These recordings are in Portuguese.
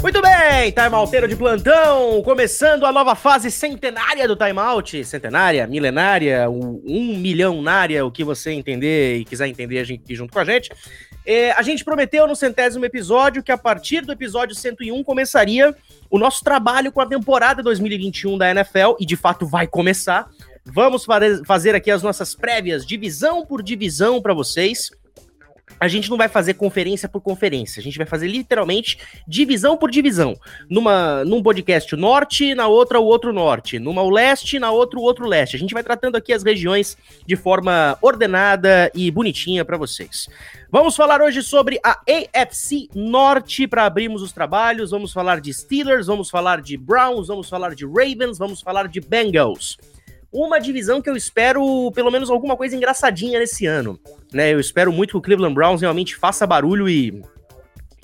Muito bem, timeouteiro de plantão, começando a nova fase centenária do timeout, centenária, milenária, um, um milhãonária, o que você entender e quiser entender a gente junto com a gente. É, a gente prometeu no centésimo episódio que a partir do episódio 101 começaria o nosso trabalho com a temporada 2021 da NFL, e de fato vai começar. Vamos fazer aqui as nossas prévias, divisão por divisão para vocês a gente não vai fazer conferência por conferência, a gente vai fazer literalmente divisão por divisão. Numa, num podcast o norte, na outra o outro norte, numa o leste, na outra o outro leste. A gente vai tratando aqui as regiões de forma ordenada e bonitinha para vocês. Vamos falar hoje sobre a AFC Norte para abrirmos os trabalhos. Vamos falar de Steelers, vamos falar de Browns, vamos falar de Ravens, vamos falar de Bengals uma divisão que eu espero pelo menos alguma coisa engraçadinha nesse ano. Né? Eu espero muito que o Cleveland Browns realmente faça barulho e,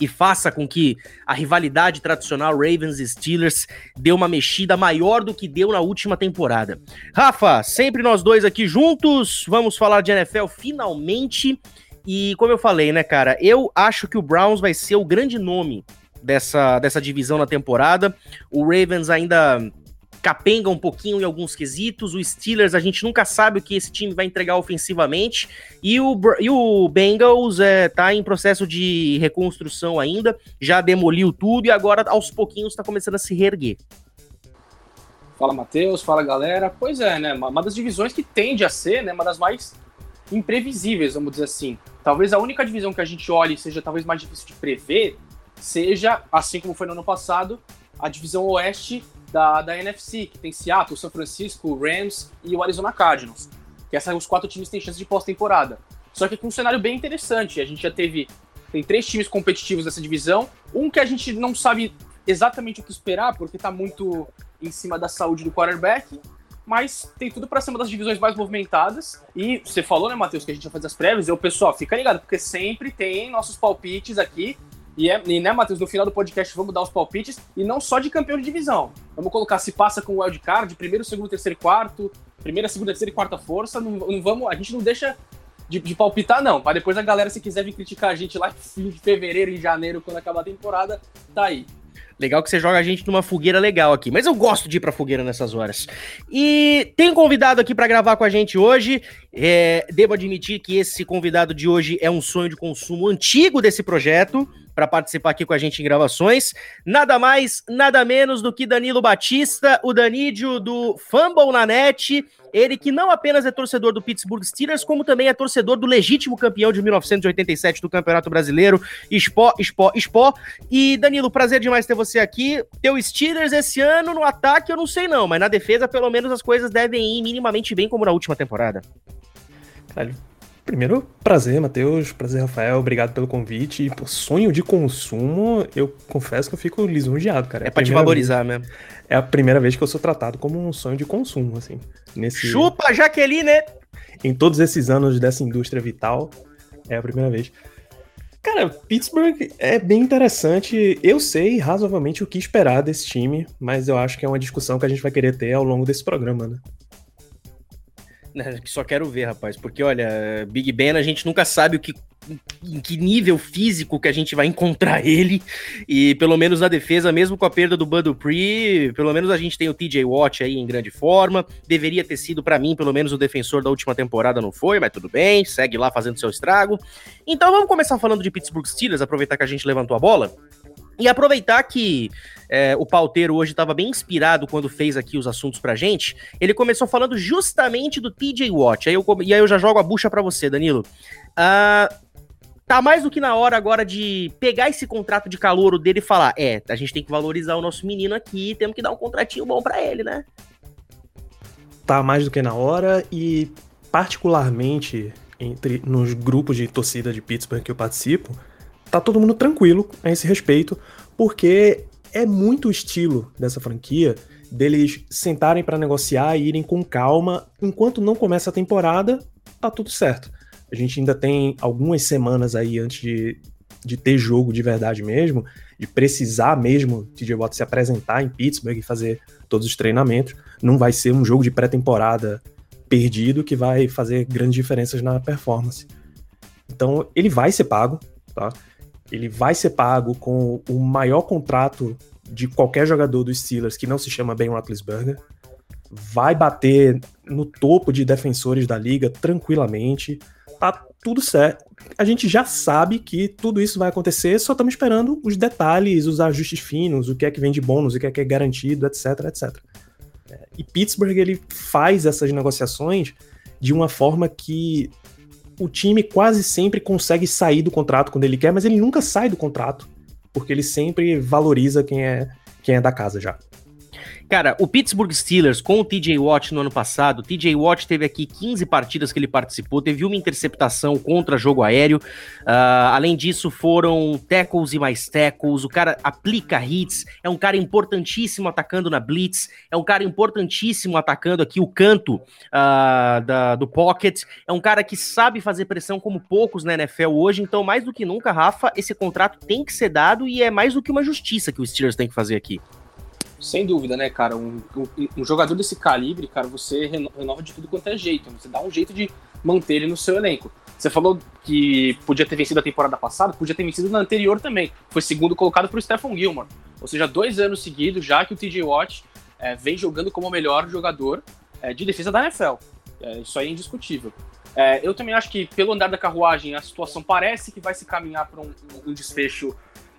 e faça com que a rivalidade tradicional Ravens e Steelers dê uma mexida maior do que deu na última temporada. Rafa, sempre nós dois aqui juntos, vamos falar de NFL finalmente. E como eu falei, né, cara, eu acho que o Browns vai ser o grande nome dessa, dessa divisão na temporada. O Ravens ainda capenga um pouquinho em alguns quesitos. O Steelers, a gente nunca sabe o que esse time vai entregar ofensivamente. E o, e o Bengals é, tá em processo de reconstrução ainda. Já demoliu tudo e agora, aos pouquinhos, está começando a se reerguer. Fala, Matheus. Fala, galera. Pois é, né? Uma das divisões que tende a ser, né? Uma das mais imprevisíveis, vamos dizer assim. Talvez a única divisão que a gente olhe seja talvez mais difícil de prever, seja, assim como foi no ano passado, a divisão oeste da, da NFC, que tem Seattle, São Francisco, Rams e o Arizona Cardinals. Que essas, os quatro times têm chance de pós-temporada. Só que com um cenário bem interessante. A gente já teve. Tem três times competitivos nessa divisão. Um que a gente não sabe exatamente o que esperar, porque está muito em cima da saúde do quarterback. Mas tem tudo para ser uma das divisões mais movimentadas. E você falou, né, Matheus, que a gente vai fazer as prévias. Eu, pessoal, fica ligado, porque sempre tem nossos palpites aqui e, é, e né, Matheus, no final do podcast vamos dar os palpites, e não só de campeão de divisão. Vamos colocar se passa com o wildcard, primeiro, segundo, terceiro quarto, primeira, segunda, terceira e quarta força. Não, não vamos, a gente não deixa de, de palpitar, não. Para depois a galera, se quiser vir criticar a gente lá em fevereiro, em janeiro, quando acabar a temporada, tá aí. Legal que você joga a gente numa fogueira legal aqui, mas eu gosto de ir pra fogueira nessas horas. E tem convidado aqui para gravar com a gente hoje. É, devo admitir que esse convidado de hoje é um sonho de consumo antigo desse projeto para participar aqui com a gente em gravações. Nada mais, nada menos do que Danilo Batista, o Danídio do Fumble na net. Ele que não apenas é torcedor do Pittsburgh Steelers, como também é torcedor do legítimo campeão de 1987 do Campeonato Brasileiro, Spó, Spó, Spó. E Danilo, prazer demais ter você aqui. Teu Steelers esse ano no ataque eu não sei não, mas na defesa pelo menos as coisas devem ir minimamente bem como na última temporada. Caralho, Primeiro, prazer, Matheus. Prazer, Rafael. Obrigado pelo convite. E por sonho de consumo, eu confesso que eu fico lisonjeado, cara. É, é pra te valorizar vez, mesmo. É a primeira vez que eu sou tratado como um sonho de consumo, assim. Nesse... Chupa, Jaqueline! Em todos esses anos dessa indústria vital, é a primeira vez. Cara, Pittsburgh é bem interessante. Eu sei razoavelmente o que esperar desse time, mas eu acho que é uma discussão que a gente vai querer ter ao longo desse programa, né? Que só quero ver, rapaz. Porque, olha, Big Ben a gente nunca sabe o que, em que nível físico que a gente vai encontrar ele. E pelo menos na defesa, mesmo com a perda do Bud Dupree, pelo menos a gente tem o TJ Watt aí em grande forma. Deveria ter sido, para mim, pelo menos o defensor da última temporada, não foi, mas tudo bem, segue lá fazendo seu estrago. Então vamos começar falando de Pittsburgh Steelers, aproveitar que a gente levantou a bola. E aproveitar que é, o pauteiro hoje estava bem inspirado quando fez aqui os assuntos pra gente, ele começou falando justamente do TJ Watt. Aí eu, e aí eu já jogo a bucha para você, Danilo. Uh, tá mais do que na hora agora de pegar esse contrato de calouro dele e falar: é, a gente tem que valorizar o nosso menino aqui, temos que dar um contratinho bom para ele, né? Tá mais do que na hora e, particularmente, entre nos grupos de torcida de Pittsburgh que eu participo tá todo mundo tranquilo a esse respeito, porque é muito o estilo dessa franquia deles sentarem para negociar e irem com calma, enquanto não começa a temporada, tá tudo certo. A gente ainda tem algumas semanas aí antes de de ter jogo de verdade mesmo, de precisar mesmo TJ Watt se apresentar em Pittsburgh e fazer todos os treinamentos, não vai ser um jogo de pré-temporada perdido que vai fazer grandes diferenças na performance. Então, ele vai ser pago, tá? Ele vai ser pago com o maior contrato de qualquer jogador dos Steelers que não se chama Ben Roethlisberger. Vai bater no topo de defensores da liga tranquilamente. Tá tudo certo. A gente já sabe que tudo isso vai acontecer, só estamos esperando os detalhes, os ajustes finos, o que é que vem de bônus, o que é que é garantido, etc, etc. E Pittsburgh ele faz essas negociações de uma forma que o time quase sempre consegue sair do contrato quando ele quer, mas ele nunca sai do contrato, porque ele sempre valoriza quem é quem é da casa já. Cara, o Pittsburgh Steelers com o TJ Watt no ano passado, o TJ Watt teve aqui 15 partidas que ele participou, teve uma interceptação contra jogo aéreo. Uh, além disso, foram tackles e mais tackles. O cara aplica hits, é um cara importantíssimo atacando na blitz, é um cara importantíssimo atacando aqui o canto uh, da, do pocket. É um cara que sabe fazer pressão como poucos na NFL hoje. Então, mais do que nunca, Rafa, esse contrato tem que ser dado e é mais do que uma justiça que o Steelers tem que fazer aqui. Sem dúvida, né, cara? Um, um, um, jogador desse calibre, cara, você renova de tudo quanto é jeito. Você dá um jeito de manter ele no seu elenco. Você falou que podia ter vencido a temporada passada, podia ter vencido na anterior também. Foi segundo colocado pro Stephen Gilmore. Ou seja, dois anos seguidos já que o TJ Watt é, vem jogando como o melhor jogador é, de defesa da NFL. É, isso aí é indiscutível. É, eu também acho que, pelo andar da carruagem, a situação parece que vai se caminhar para um, um, desfecho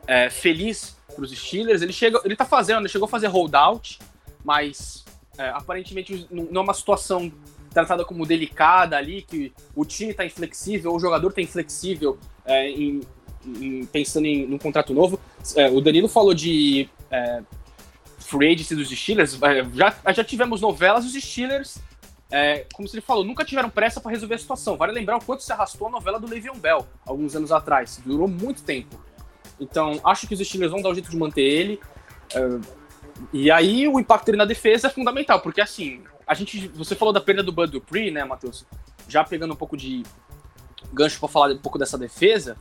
é, feliz para os Steelers. Ele chega, ele tá fazendo, ele chegou a fazer holdout, mas é, aparentemente não é uma situação tratada como delicada ali, que o time está inflexível, o jogador está inflexível é, em, em, pensando em um contrato novo. É, o Danilo falou de é, free agency dos Steelers. É, já, já tivemos novelas dos Steelers. É, como se ele falou, nunca tiveram pressa para resolver a situação. Vale lembrar o quanto se arrastou a novela do Le'Veon Bell alguns anos atrás. Durou muito tempo. Então, acho que os Steelers vão dar o jeito de manter ele. Uh, e aí, o impacto dele na defesa é fundamental, porque assim, a gente. Você falou da perda do Bud Dupree, né, Matheus? Já pegando um pouco de gancho para falar um pouco dessa defesa.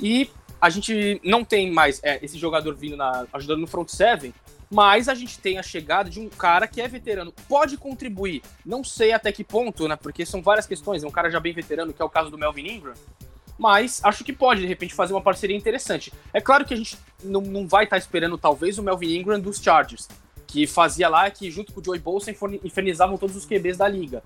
E a gente não tem mais é, esse jogador vindo na, ajudando no front seven, mas a gente tem a chegada de um cara que é veterano, pode contribuir, não sei até que ponto, né? Porque são várias questões. É um cara já bem veterano, que é o caso do Melvin Ingram, mas acho que pode, de repente, fazer uma parceria interessante. É claro que a gente não, não vai estar tá esperando, talvez, o Melvin Ingram dos Chargers, que fazia lá que, junto com o Joey Bolsa, infernizavam todos os QBs da liga.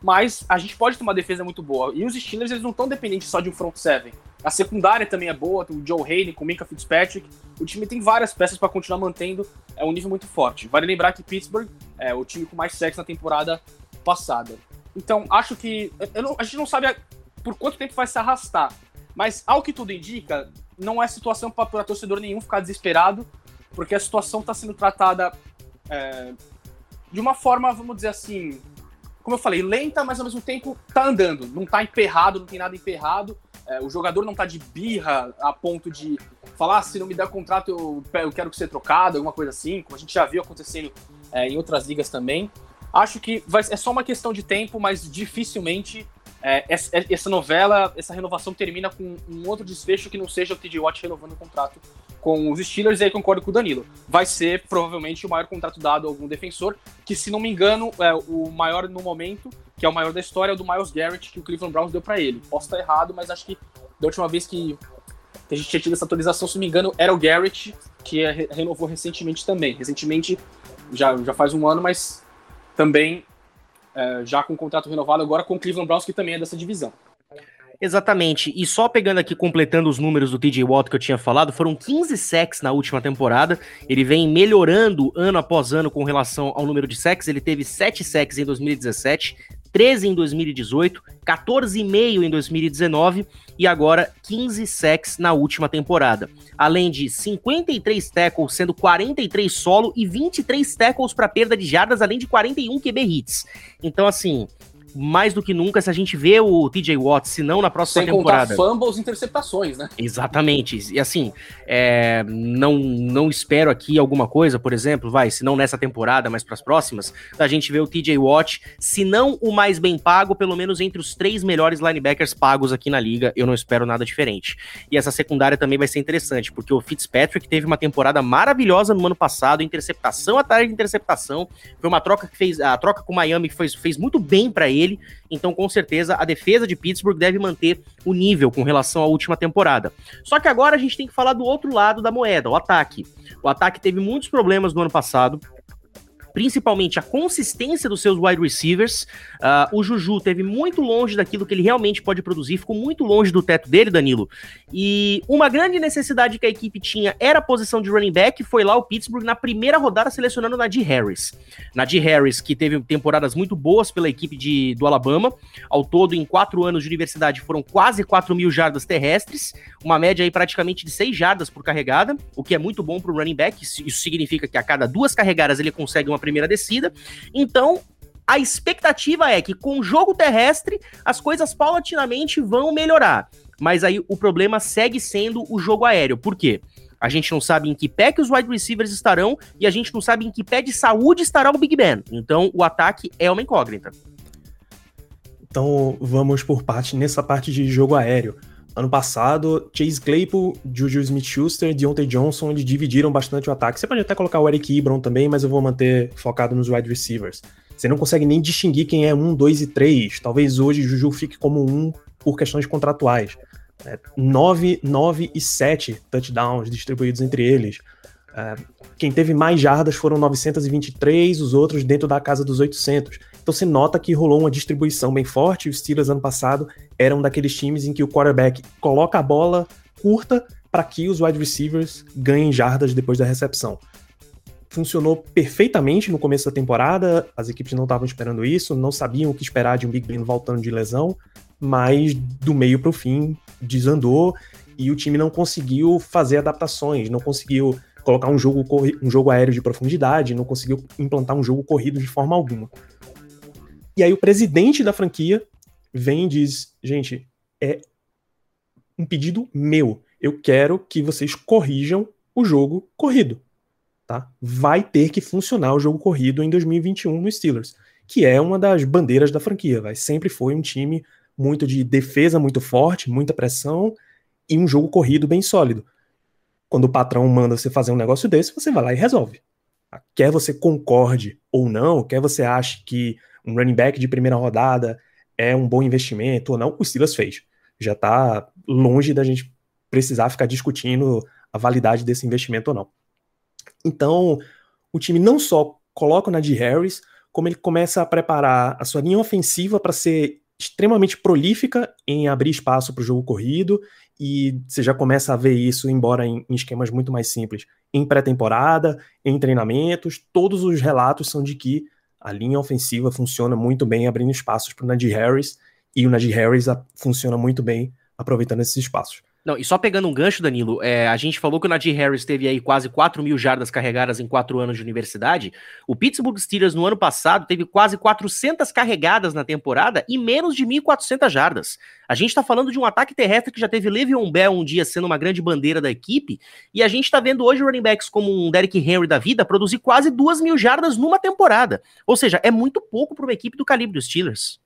Mas a gente pode ter uma defesa muito boa. E os Steelers, eles não estão dependentes só de um front seven. A secundária também é boa, o Joe Hayden com o Minka Fitzpatrick. O time tem várias peças para continuar mantendo é um nível muito forte. Vale lembrar que Pittsburgh é o time com mais sexo na temporada passada. Então, acho que. Não, a gente não sabe por quanto tempo vai se arrastar. Mas, ao que tudo indica, não é situação para torcedor nenhum ficar desesperado, porque a situação está sendo tratada é, de uma forma, vamos dizer assim, como eu falei, lenta, mas ao mesmo tempo tá andando. Não tá emperrado, não tem nada emperrado. É, o jogador não tá de birra a ponto de falar, ah, se não me der contrato, eu, eu quero que seja trocado, alguma coisa assim, como a gente já viu acontecendo é, em outras ligas também. Acho que vai, é só uma questão de tempo, mas dificilmente é, essa, essa, novela, essa renovação termina com um outro desfecho que não seja o TJ Watt renovando o contrato com os Steelers, e aí concordo com o Danilo. Vai ser provavelmente o maior contrato dado a algum defensor, que se não me engano, é o maior no momento, que é o maior da história, é o do Miles Garrett, que o Cleveland Browns deu para ele. Posso estar errado, mas acho que da última vez que a gente tinha tido essa atualização, se não me engano, era o Garrett, que é, renovou recentemente também. Recentemente, já, já faz um ano, mas também é, já com o contrato renovado agora com o Cleveland Browns, que também é dessa divisão. Exatamente. E só pegando aqui, completando os números do TJ Watt que eu tinha falado, foram 15 sacks na última temporada. Ele vem melhorando ano após ano com relação ao número de sacks. Ele teve 7 sacks em 2017, 13 em 2018, 14,5 em 2019 e agora 15 sacks na última temporada. Além de 53 tackles, sendo 43 solo e 23 tackles para perda de jardas, além de 41 QB hits. Então, assim, mais do que nunca se a gente vê o TJ Watt, se não na próxima Sem temporada. Sem contar fumbles interceptações, né? Exatamente. E assim, é, não, não espero aqui alguma coisa, por exemplo, vai, se não nessa temporada, mas para as próximas, da gente ver o TJ Watt, se não o mais bem pago, pelo menos entre os três melhores linebackers pagos aqui na liga. Eu não espero nada diferente. E essa secundária também vai ser interessante, porque o Fitzpatrick teve uma temporada maravilhosa no ano passado, interceptação atrás de interceptação. Foi uma troca que fez. A troca com o Miami fez, fez muito bem para ele. Então, com certeza, a defesa de Pittsburgh deve manter o nível com relação à última temporada. Só que agora a gente tem que falar do outro lado da moeda, o ataque. O ataque teve muitos problemas no ano passado principalmente a consistência dos seus wide receivers. Uh, o Juju teve muito longe daquilo que ele realmente pode produzir, ficou muito longe do teto dele, Danilo. E uma grande necessidade que a equipe tinha era a posição de running back. Foi lá o Pittsburgh na primeira rodada selecionando Nadir Harris. Nadir Harris, que teve temporadas muito boas pela equipe de, do Alabama. Ao todo, em quatro anos de universidade, foram quase 4 mil jardas terrestres, uma média aí praticamente de 6 jardas por carregada, o que é muito bom para o running back. Isso significa que a cada duas carregadas ele consegue uma primeira descida. Então, a expectativa é que com o jogo terrestre as coisas paulatinamente vão melhorar. Mas aí o problema segue sendo o jogo aéreo. Por quê? A gente não sabe em que pé que os wide receivers estarão e a gente não sabe em que pé de saúde estará o Big Ben. Então o ataque é uma incógnita. Então vamos por parte nessa parte de jogo aéreo. Ano passado, Chase Claypool, Juju Smith-Schuster Deontay Johnson, eles dividiram bastante o ataque. Você pode até colocar o Eric Ebron também, mas eu vou manter focado nos wide receivers. Você não consegue nem distinguir quem é um, dois e três. Talvez hoje Juju fique como um por questões contratuais. É, nove, nove e sete touchdowns distribuídos entre eles. É, quem teve mais jardas foram 923, os outros dentro da casa dos 800. Então você nota que rolou uma distribuição bem forte. Os Steelers ano passado eram daqueles times em que o quarterback coloca a bola curta para que os wide receivers ganhem jardas depois da recepção. Funcionou perfeitamente no começo da temporada, as equipes não estavam esperando isso, não sabiam o que esperar de um Big Ben voltando de lesão, mas do meio para o fim desandou e o time não conseguiu fazer adaptações, não conseguiu colocar um jogo, um jogo aéreo de profundidade, não conseguiu implantar um jogo corrido de forma alguma. E aí o presidente da franquia vem e diz: gente, é um pedido meu. Eu quero que vocês corrijam o jogo corrido. Tá? Vai ter que funcionar o jogo corrido em 2021 no Steelers, que é uma das bandeiras da franquia. Vai. Sempre foi um time muito de defesa muito forte, muita pressão e um jogo corrido bem sólido. Quando o patrão manda você fazer um negócio desse, você vai lá e resolve. Quer você concorde ou não, quer você ache que um running back de primeira rodada é um bom investimento ou não, o Steelers fez. Já está longe da gente precisar ficar discutindo a validade desse investimento ou não. Então, o time não só coloca o Najee Harris, como ele começa a preparar a sua linha ofensiva para ser extremamente prolífica em abrir espaço para o jogo corrido, e você já começa a ver isso, embora em, em esquemas muito mais simples, em pré-temporada, em treinamentos, todos os relatos são de que a linha ofensiva funciona muito bem abrindo espaços para o Najee Harris e o Najee Harris funciona muito bem aproveitando esses espaços. Não, e só pegando um gancho, Danilo, é, a gente falou que o Najee Harris teve aí quase 4 mil jardas carregadas em 4 anos de universidade. O Pittsburgh Steelers no ano passado teve quase 400 carregadas na temporada e menos de 1.400 jardas. A gente tá falando de um ataque terrestre que já teve Le'Veon Bell um dia sendo uma grande bandeira da equipe, e a gente tá vendo hoje running backs como um Derrick Henry da vida produzir quase 2 mil jardas numa temporada. Ou seja, é muito pouco para uma equipe do calibre dos Steelers.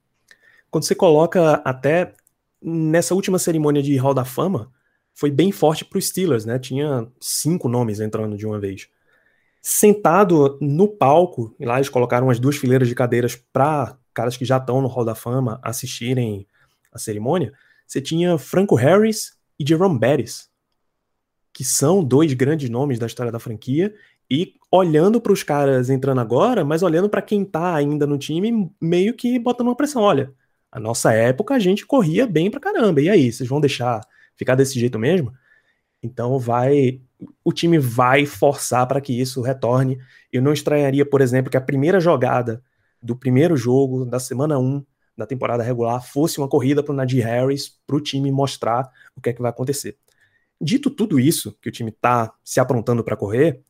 Quando você coloca até nessa última cerimônia de Hall da Fama, foi bem forte para os Steelers, né? Tinha cinco nomes entrando de uma vez. Sentado no palco, lá eles colocaram as duas fileiras de cadeiras para caras que já estão no Hall da Fama assistirem a cerimônia. Você tinha Franco Harris e Jerome Bettis, que são dois grandes nomes da história da franquia, e olhando para os caras entrando agora, mas olhando para quem está ainda no time, meio que botando uma pressão. Olha, a nossa época a gente corria bem pra caramba. E aí, vocês vão deixar ficar desse jeito mesmo? Então vai, o time vai forçar para que isso retorne. Eu não estranharia, por exemplo, que a primeira jogada do primeiro jogo da semana 1 da temporada regular fosse uma corrida para Nadir Harris, para o time mostrar o que é que vai acontecer. Dito tudo isso, que o time está se aprontando para correr,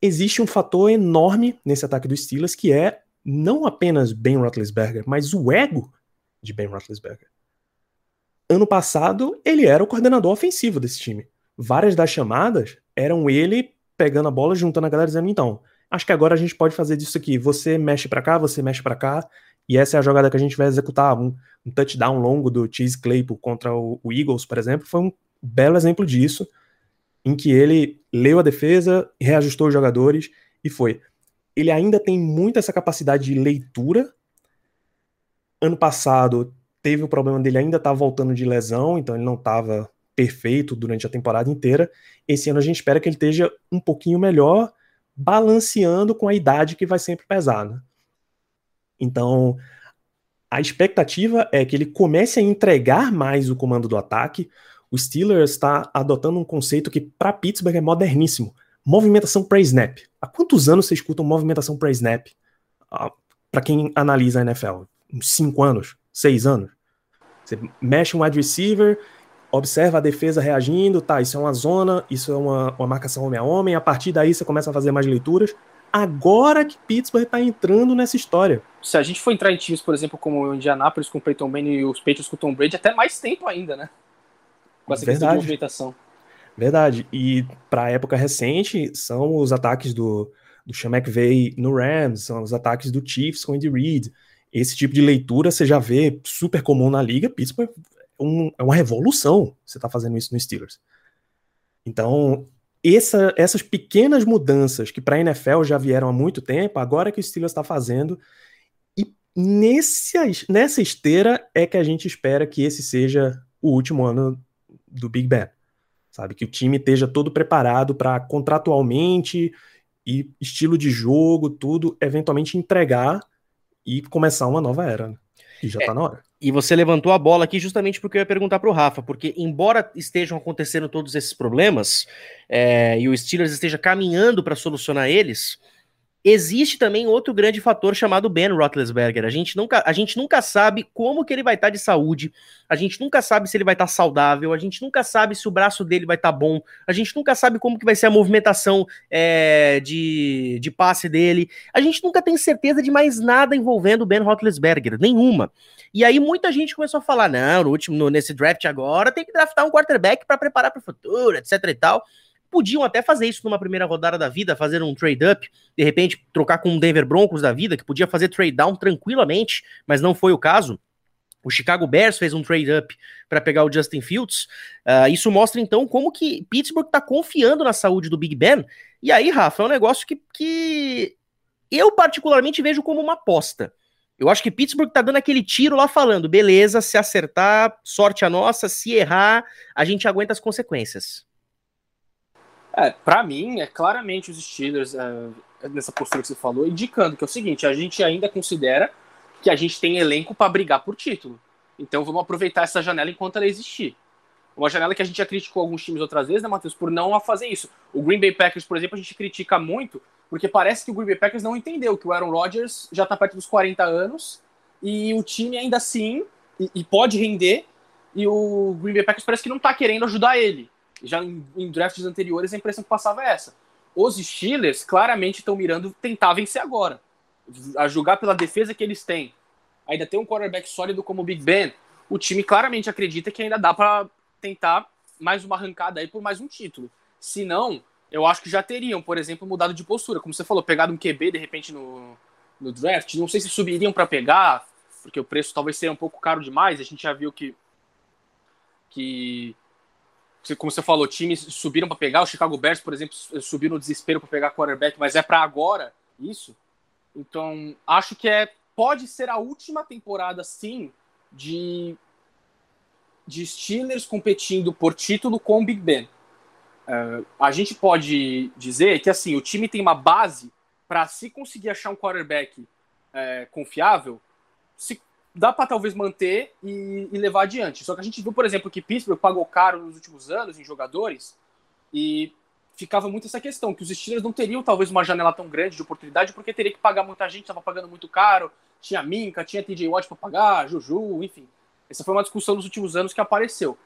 existe um fator enorme nesse ataque dos Steelers, que é não apenas Ben Roethlisberger, mas o ego de Ben Roethlisberger. Ano passado, ele era o coordenador ofensivo desse time. Várias das chamadas eram ele pegando a bola, juntando a galera dizendo: então, acho que agora a gente pode fazer disso aqui. Você mexe para cá, você mexe para cá, e essa é a jogada que a gente vai executar. Um, um touchdown longo do Chase Claypool contra o, o, Eagles, por exemplo, foi um belo exemplo disso, em que ele leu a defesa, reajustou os jogadores e foi. Ele ainda tem muito essa capacidade de leitura. Ano passado teve o problema dele ainda estar tá voltando de lesão, então ele não estava perfeito durante a temporada inteira. Esse ano a gente espera que ele esteja um pouquinho melhor, balanceando com a idade que vai sempre pesar, né? Então, a expectativa é que ele comece a entregar mais o comando do ataque. O Steelers está adotando um conceito que para Pittsburgh é moderníssimo. Movimentação pre-snap. Há quantos anos você escuta movimentação pre-snap? Ah, para quem analisa a NFL? Uns 5 anos? 6 anos? Você mexe um wide receiver, observa a defesa reagindo, tá, isso é uma zona, isso é uma, uma marcação homem a homem, a partir daí você começa a fazer mais leituras agora que Pittsburgh está entrando nessa história. Se a gente for entrar em times, por exemplo, como o Indianapolis com o Peyton Manning e os Patriots com o Tom Brady, até mais tempo ainda, né? Com essa Verdade. de movimentação. Verdade. E para a época recente, são os ataques do, do Sean McVay no Rams, são os ataques do Chiefs com Andy Reid. Esse tipo de leitura você já vê super comum na liga. Pittsburgh é, um, é uma revolução você está fazendo isso no Steelers. Então, essa, essas pequenas mudanças que para a NFL já vieram há muito tempo, agora que o Steelers está fazendo, e nesse, nessa esteira é que a gente espera que esse seja o último ano do Big Ben. Sabe? Que o time esteja todo preparado para contratualmente e estilo de jogo, tudo, eventualmente entregar e começar uma nova era. Né? E já está é, na hora. E você levantou a bola aqui justamente porque eu ia perguntar para o Rafa, porque embora estejam acontecendo todos esses problemas é, e o Steelers esteja caminhando para solucionar eles, existe também outro grande fator chamado Ben Roethlisberger. A gente nunca, a gente nunca sabe como que ele vai estar tá de saúde, a gente nunca sabe se ele vai estar tá saudável, a gente nunca sabe se o braço dele vai estar tá bom, a gente nunca sabe como que vai ser a movimentação é, de, de passe dele, a gente nunca tem certeza de mais nada envolvendo o Ben Roethlisberger, nenhuma. E aí muita gente começou a falar, não, no último, no, nesse draft agora tem que draftar um quarterback para preparar para o futuro, etc e tal. Podiam até fazer isso numa primeira rodada da vida, fazer um trade-up, de repente trocar com um Denver Broncos da vida, que podia fazer trade-down tranquilamente, mas não foi o caso. O Chicago Bears fez um trade-up para pegar o Justin Fields. Uh, isso mostra então como que Pittsburgh está confiando na saúde do Big Ben. E aí, Rafa, é um negócio que, que eu particularmente vejo como uma aposta. Eu acho que Pittsburgh tá dando aquele tiro lá falando, beleza, se acertar, sorte a nossa, se errar, a gente aguenta as consequências. É, para mim, é claramente os Steelers, é, nessa postura que você falou, indicando que é o seguinte: a gente ainda considera que a gente tem elenco para brigar por título. Então vamos aproveitar essa janela enquanto ela existir. Uma janela que a gente já criticou alguns times outras vezes, né, Matheus, por não fazer isso. O Green Bay Packers, por exemplo, a gente critica muito, porque parece que o Green Bay Packers não entendeu que o Aaron Rodgers já está perto dos 40 anos e o time ainda assim e, e, pode render, e o Green Bay Packers parece que não está querendo ajudar ele. Já em, em, drafts anteriores a impressão que passava é essa. Os Steelers claramente estão mirando tentar vencer agora. A julgar pela defesa que eles têm. Ainda tem um quarterback sólido como o Big Ben. O time claramente acredita que ainda dá para tentar mais uma arrancada aí por mais um título. Se não, eu acho que já teriam, por exemplo, mudado de postura. Como você falou, pegado um QB de repente no, no draft. Não sei se subiriam para pegar, porque o preço talvez seja um pouco caro demais. A gente já viu que, que como você falou, times subiram para pegar. O Chicago Bears, por exemplo, subiu no desespero para pegar quarterback, mas é para agora isso. Então, acho que é pode ser a última temporada, sim, de, de Steelers competindo por título com o Big Ben. Uh, a gente pode dizer que assim o time tem uma base para se conseguir achar um quarterback é, confiável, se dá para talvez manter e, e, levar adiante. Só que a gente viu, por exemplo, que Pittsburgh pagou caro nos últimos anos em jogadores e ficava muito essa questão, que os Steelers não teriam talvez uma janela tão grande de oportunidade, porque teria que pagar muita gente, estava pagando muito caro, tinha Minka, tinha TJ Watt para pagar, Juju, enfim. Essa foi uma discussão nos últimos anos que apareceu.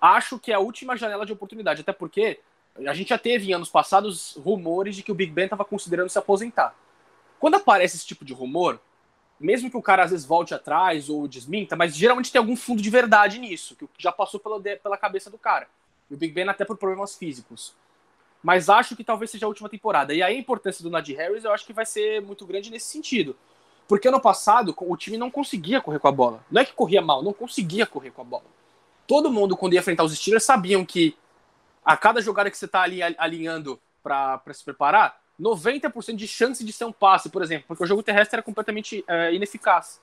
Acho que é a última janela de oportunidade, até porque a gente já teve em anos passados rumores de que o Big Ben estava considerando se aposentar quando aparece esse tipo de rumor, mesmo que o cara às vezes volte atrás ou desminta, mas geralmente tem algum fundo de verdade nisso, que já passou pela, pela cabeça do cara. E o Big Ben até por problemas físicos. Mas acho que talvez seja a última temporada. E aí a importância do Najee Harris eu acho que vai ser muito grande nesse sentido. Porque ano passado o time não conseguia correr com a bola. Não é que corria mal, não conseguia correr com a bola. Todo mundo, quando ia enfrentar os Steelers, sabiam que a cada jogada que você está ali alinhando para se preparar, 90% de chance de ser um passe, por exemplo, porque o jogo terrestre era completamente é, ineficaz.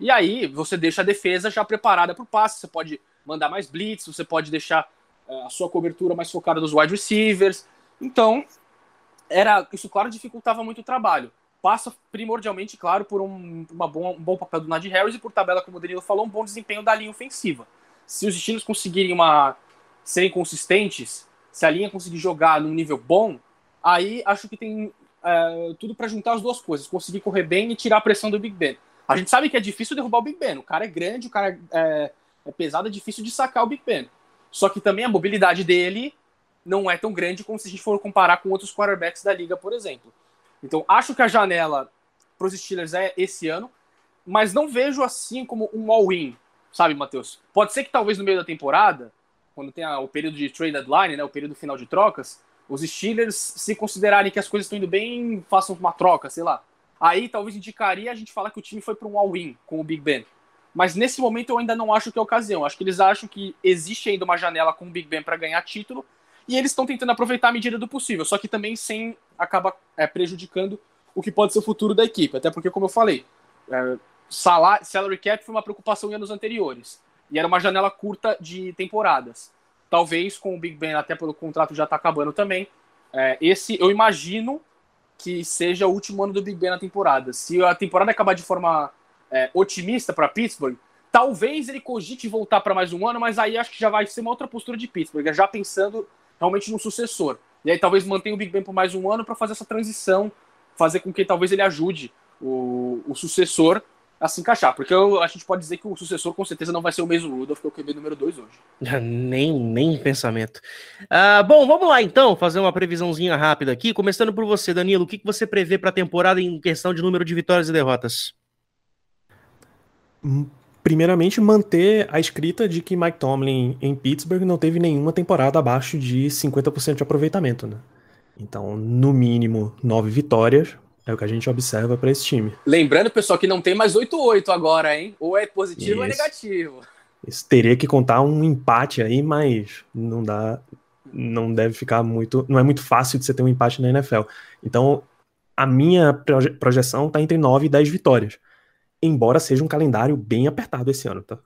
E aí você deixa a defesa já preparada para o passe. Você pode mandar mais blitz, você pode deixar é, a sua cobertura mais focada nos wide receivers. Então, era isso, claro, dificultava muito o trabalho passa primordialmente, claro, por um, uma bom, um bom papel do Najee Harris e por tabela, como o Danilo falou, um bom desempenho da linha ofensiva. Se os Steelers conseguirem uma serem consistentes, se a linha conseguir jogar num nível bom, aí acho que tem é, tudo para juntar as duas coisas, conseguir correr bem e tirar a pressão do Big Ben. A gente sabe que é difícil derrubar o Big Ben, o cara é grande, o cara é, é pesado, é difícil de sacar o Big Ben. Só que também a mobilidade dele não é tão grande como se a gente for comparar com outros quarterbacks da liga, por exemplo. Então, acho que a janela para os Steelers é esse ano, mas não vejo assim como um all-in, sabe, Matheus? Pode ser que talvez no meio da temporada, quando tem o período de trade deadline, né, o período final de trocas, os Steelers, se considerarem que as coisas estão indo bem, façam uma troca, sei lá. Aí talvez indicaria a gente falar que o time foi para um all-in com o Big Ben. Mas nesse momento eu ainda não acho que é a ocasião. Acho que eles acham que existe ainda uma janela com o Big Ben para ganhar título e eles estão tentando aproveitar a medida do possível, só que também sem acabar é, prejudicando o que pode ser o futuro da equipe. Até porque, como eu falei, é, salary cap foi uma preocupação em anos anteriores. E era uma janela curta de temporadas. Talvez com o Big Ben, até pelo contrato já está acabando também. É, esse eu imagino que seja o último ano do Big Ben na temporada. Se a temporada acabar de forma é, otimista para Pittsburgh, talvez ele cogite voltar para mais um ano, mas aí acho que já vai ser uma outra postura de Pittsburgh, já pensando realmente no sucessor. E aí talvez mantenha o Big Ben por mais um ano para fazer essa transição, fazer com que talvez ele ajude o, o sucessor a se encaixar. Porque eu, a gente pode dizer que o sucessor com certeza não vai ser o mesmo Rudolph, que é o QB número 2 hoje. nem, nem pensamento. Uh, bom, vamos lá então, fazer uma previsãozinha rápida aqui. Começando por você, Danilo, o que, que você prevê para a temporada em questão de número de vitórias e derrotas? Hum, primeiramente, manter a escrita de que Mike Tomlin em Pittsburgh não teve nenhuma temporada abaixo de 50% de aproveitamento, né? Então, no mínimo, nove vitórias é o que a gente observa para esse time. Lembrando, pessoal, que não tem mais 8-8 agora, hein? Ou é positivo Isso. ou é negativo. Isso teria que contar um empate aí, mas não dá, não deve ficar muito, não é muito fácil de você ter um empate na NFL. Então, a minha projeção está entre 9 e 10 vitórias embora seja um calendário bem apertado esse ano, tá?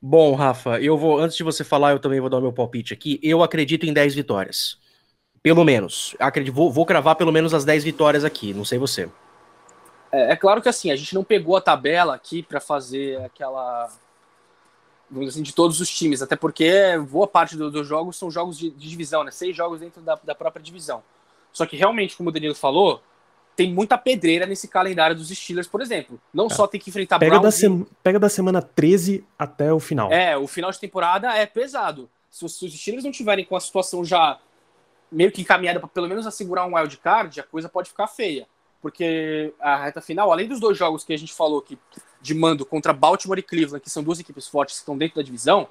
Bom, Rafa, eu vou, antes de você falar, eu também vou dar o meu palpite aqui. Eu acredito em 10 vitórias. Pelo menos. Acredito, vou, vou cravar pelo menos as 10 vitórias aqui, não sei você. É, é claro que assim, a gente não pegou a tabela aqui para fazer aquela. Vamos assim, de todos os times, até porque boa parte do, dos jogos são jogos de, de, divisão, né? Seis jogos dentro da, da própria divisão. Só que realmente, como o Danilo falou, tem muita pedreira nesse calendário dos Steelers, por exemplo. Não é. só tem que enfrentar pega Browns. Da e... Pega da semana 13 até o final. É, o final de temporada é pesado. Se os, se os Steelers não tiverem com a situação já meio que encaminhada para pelo menos assegurar um wild card, a coisa pode ficar feia. Porque a reta final, além dos dois jogos que a gente falou que de mando contra Baltimore e Cleveland, que são duas equipes fortes que estão dentro da divisão,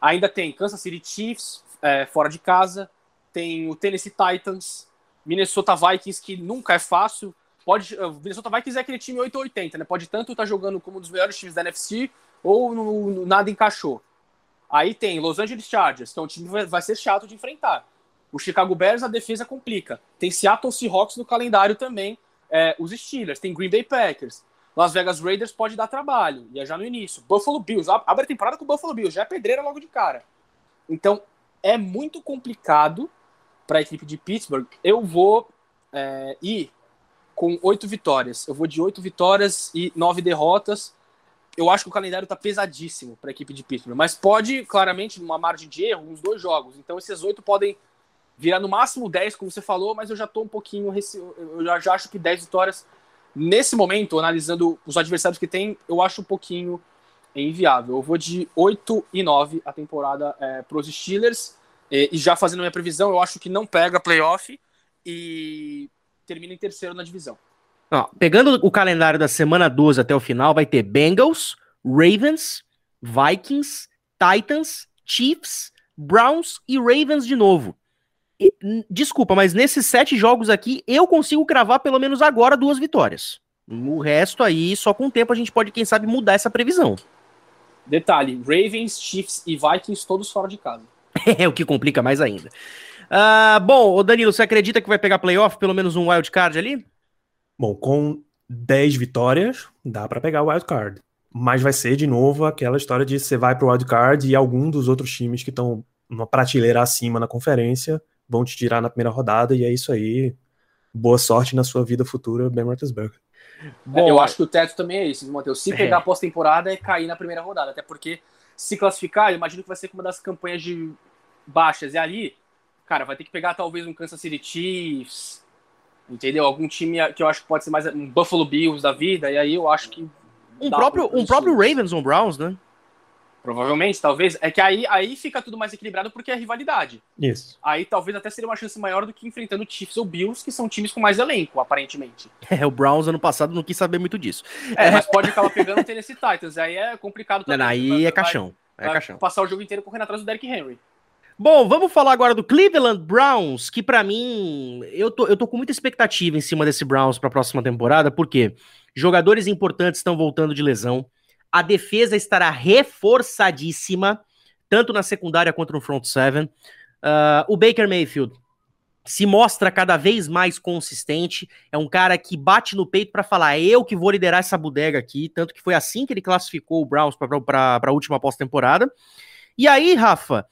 ainda tem Kansas City Chiefs é, fora de casa, tem o Tennessee Titans, Minnesota Vikings, que nunca é fácil. Pode, Minnesota Vikings é aquele time 880, né? Pode tanto estar tá jogando como um dos melhores times da NFC ou no, no, nada encaixou. Aí tem Los Angeles Chargers, que é um time que vai ser chato de enfrentar. O Chicago Bears, a defesa complica. Tem Seattle Seahawks no calendário também. É, os Steelers, tem Green Bay Packers. Las Vegas Raiders pode dar trabalho, e é já no início. Buffalo Bills, abre a temporada com o Buffalo Bills, já é pedreira logo de cara. Então, é muito complicado para a equipe de Pittsburgh, eu vou é, ir com oito vitórias. Eu vou de oito vitórias e nove derrotas. Eu acho que o calendário está pesadíssimo para a equipe de Pittsburgh, mas pode, claramente, numa margem de erro, uns dois jogos. Então, esses oito podem virar no máximo dez, como você falou, mas eu já estou um pouquinho. Eu já, já acho que dez vitórias, nesse momento, analisando os adversários que tem, eu acho um pouquinho inviável. Eu vou de 8 e 9 a temporada é, para os Steelers. E, e já fazendo minha previsão, eu acho que não pega playoff e termina em terceiro na divisão. Ó, pegando o calendário da semana 12 até o final, vai ter Bengals, Ravens, Vikings, Titans, Chiefs, Browns e Ravens de novo. Desculpa, mas nesses sete jogos aqui, eu consigo cravar pelo menos agora duas vitórias. O resto aí, só com o tempo a gente pode, quem sabe, mudar essa previsão. Detalhe: Ravens, Chiefs e Vikings todos fora de casa. é o que complica mais ainda. Uh, bom, Danilo, você acredita que vai pegar playoff, pelo menos um wild card ali? Bom, com 10 vitórias, dá para pegar o wild card. Mas vai ser de novo aquela história de você vai pro wild card e algum dos outros times que estão uma prateleira acima na conferência vão te tirar na primeira rodada e é isso aí. Boa sorte na sua vida futura, Ben Roethlisberger. Bom, eu acho que o teto também é esse, Matheus. Se pegar é. pós-temporada é cair na primeira rodada, até porque se classificar, eu imagino que vai ser uma das campanhas de baixas. E ali, cara, vai ter que pegar talvez um Kansas City Chiefs, entendeu? Algum time que eu acho que pode ser mais um Buffalo Bills da vida, e aí eu acho que. Um próprio, um próprio Ravens ou Browns, né? Provavelmente, talvez. É que aí, aí fica tudo mais equilibrado porque é rivalidade. Isso. Aí talvez até seria uma chance maior do que enfrentando Chiefs ou Bills, que são times com mais elenco, aparentemente. É, o Browns ano passado não quis saber muito disso. É, mas pode acabar pegando o Tennessee Titans. Aí é complicado também. Não, aí vai, é caixão. É caixão. Passar o jogo inteiro correndo atrás do Derrick Henry. Bom, vamos falar agora do Cleveland Browns, que para mim, eu tô, eu tô com muita expectativa em cima desse Browns para a próxima temporada, porque jogadores importantes estão voltando de lesão a defesa estará reforçadíssima, tanto na secundária quanto no front seven. Uh, o Baker Mayfield se mostra cada vez mais consistente. É um cara que bate no peito para falar: é eu que vou liderar essa bodega aqui. Tanto que foi assim que ele classificou o Browns para a última pós-temporada. E aí, Rafa,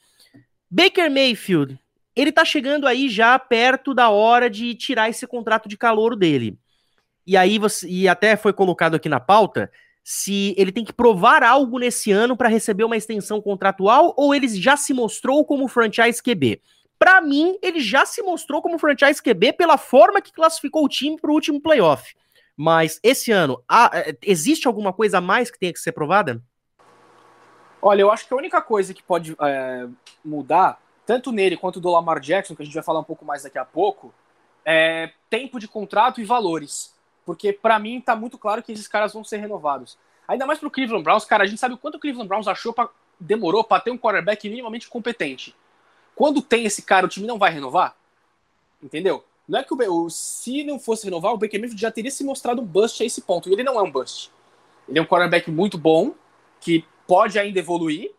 Baker Mayfield, ele tá chegando aí já perto da hora de tirar esse contrato de calor dele. E aí você e até foi colocado aqui na pauta se ele tem que provar algo nesse ano para receber uma extensão contratual ou ele já se mostrou como franchise QB. Para mim, ele já se mostrou como franchise QB pela forma que classificou o time para o último playoff. Mas esse ano, há, é, existe alguma coisa a mais que tenha que ser provada? Olha, eu acho que a única coisa que pode é, mudar, tanto nele quanto do Lamar Jackson, que a gente vai falar um pouco mais daqui a pouco, é tempo de contrato e valores. Porque para mim tá muito claro que esses caras vão ser renovados. Ainda mais pro Cleveland Browns, cara, a gente sabe o quanto o Cleveland Browns achou pra, demorou para ter um quarterback minimamente competente. Quando tem esse cara, o time não vai renovar? Entendeu? Não é que o, se não fosse renovar, o Baker Mayfield já teria se mostrado um bust a esse ponto. E ele não é um bust. Ele é um quarterback muito bom, que pode ainda evoluir,